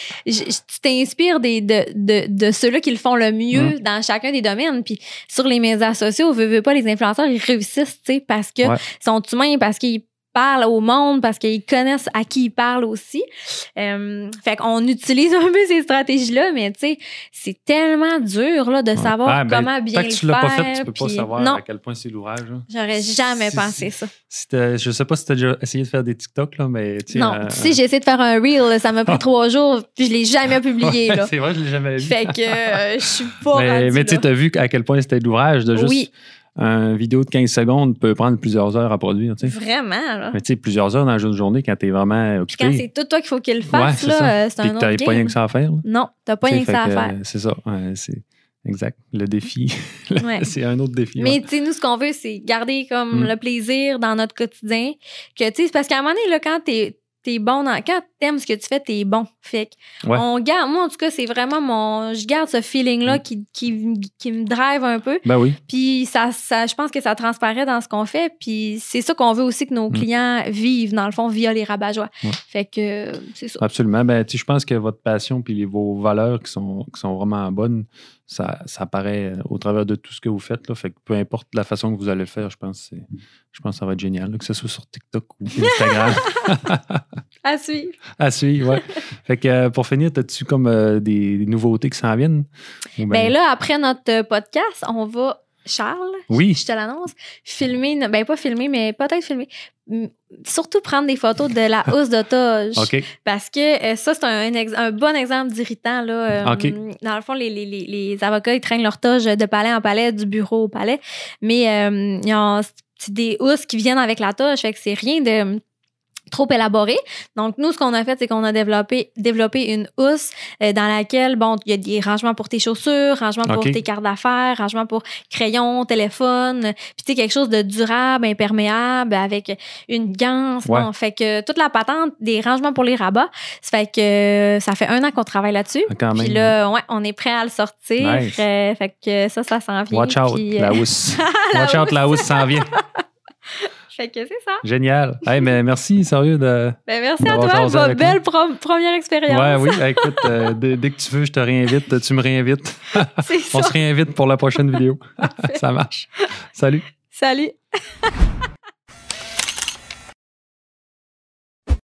t'inspires des, de, de, de ceux-là qui le font le mieux Mm. dans chacun des domaines. Puis sur les médias sociaux, veux, veux pas, les influenceurs, ils réussissent, tu sais, parce que sont humains, parce qu'ils parlent au monde, parce qu'ils connaissent à qui ils parlent aussi. Euh, fait qu'on utilise un peu ces stratégies-là, mais tu sais, c'est tellement dur là, de savoir Ah, ben, comment bien le tu l'as faire. pas fait, tu peux pas savoir Non, à quel point c'est l'ouvrage. j'aurais jamais Si- pensé si- ça. Si je sais pas si tu as déjà essayé de faire des TikTok, là, mais tu sais, Non, euh, tu sais, j'ai essayé de faire un reel, là, ça m'a pris trois jours, puis je l'ai jamais publié. ouais, là. c'est vrai, je l'ai jamais vu. Fait que euh, je suis pas mais mais tu t'as vu à quel point c'était l'ouvrage de juste Oui. Une vidéo de 15 secondes peut prendre plusieurs heures à produire. Vraiment, là. Mais tu sais, plusieurs heures dans une journée quand t'es vraiment Puis quand occupé. c'est tout toi qu'il faut qu'il le Ouais, fasse, c'est là, euh, c'est un autre t'avais pas rien que ça à faire. là. Non, t'as pas rien que ça à faire. C'est ça. ouais, c'est exact. Le défi. Ouais. c'est un autre défi. Mais ouais. tu sais, nous, ce qu'on veut, c'est garder comme Mm. le plaisir dans notre quotidien. Que, tu sais, parce qu'à un moment donné, là, quand t'es es bon dans. Quand t'aimes ce que tu fais, t'es bon. Fait que Ouais. on garde. Moi, en tout cas, c'est vraiment mon. Je garde ce feeling-là Mm. qui, qui, qui me drive un peu. Ben oui. Puis ça, ça, je pense que ça transparaît dans ce qu'on fait. Puis c'est ça qu'on veut aussi que nos Mm. clients vivent, dans le fond, via les rabat-joie. Ouais. Fait que euh, c'est ça. Absolument. Ben, je pense que votre passion puis vos valeurs qui sont, qui sont vraiment bonnes, ça, ça apparaît euh, au travers de tout ce que vous faites. Là. Fait que peu importe la façon que vous allez le faire, je pense, que c'est- je pense que ça va être génial. là, que ce soit sur TikTok ou Instagram. À suivre. à suivre, ouais. Fait que euh, pour finir, as-tu comme euh, des, des nouveautés qui s'en viennent? Ou Ben là, après notre euh, podcast, on va Charles, Oui. je te l'annonce, filmer, ben pas filmer, mais peut-être filmer. Surtout prendre des photos de la housse d'otage. OK. Parce que euh, ça, c'est un, bon exemple d'irritant. Là. Euh, OK. Dans le fond, les, les, les, les avocats, ils traînent leur toge de palais en palais, du bureau au palais. Mais euh, ils ont des housses qui viennent avec la toge. Fait que c'est rien de trop élaboré. Donc, nous, ce qu'on a fait, c'est qu'on a développé, développé une housse euh, dans laquelle, bon, il y a des rangements pour tes chaussures, rangements pour tes cartes d'affaires, rangements pour crayon, téléphone, puis tu sais, quelque chose de durable, imperméable, avec une ganse. Ouais. Bon, fait que toute la patente des rangements pour les rabats, ça fait que euh, ça fait un an qu'on travaille là-dessus. Même. Puis là, ouais, on est prêt à le sortir. Nice. Euh, fait que ça, ça s'en vient. Watch out, puis, euh, la housse. Watch out, la housse s'en vient. Fait que c'est ça. Génial. Hey, mais merci, sérieux. De... Ben, merci à toi. Bah, belle première expérience. Ouais, oui. Écoute, euh, dès, dès que tu veux, je te réinvite. Tu me réinvites. Ça. On se réinvite pour la prochaine vidéo. Ça marche. Salut. Salut.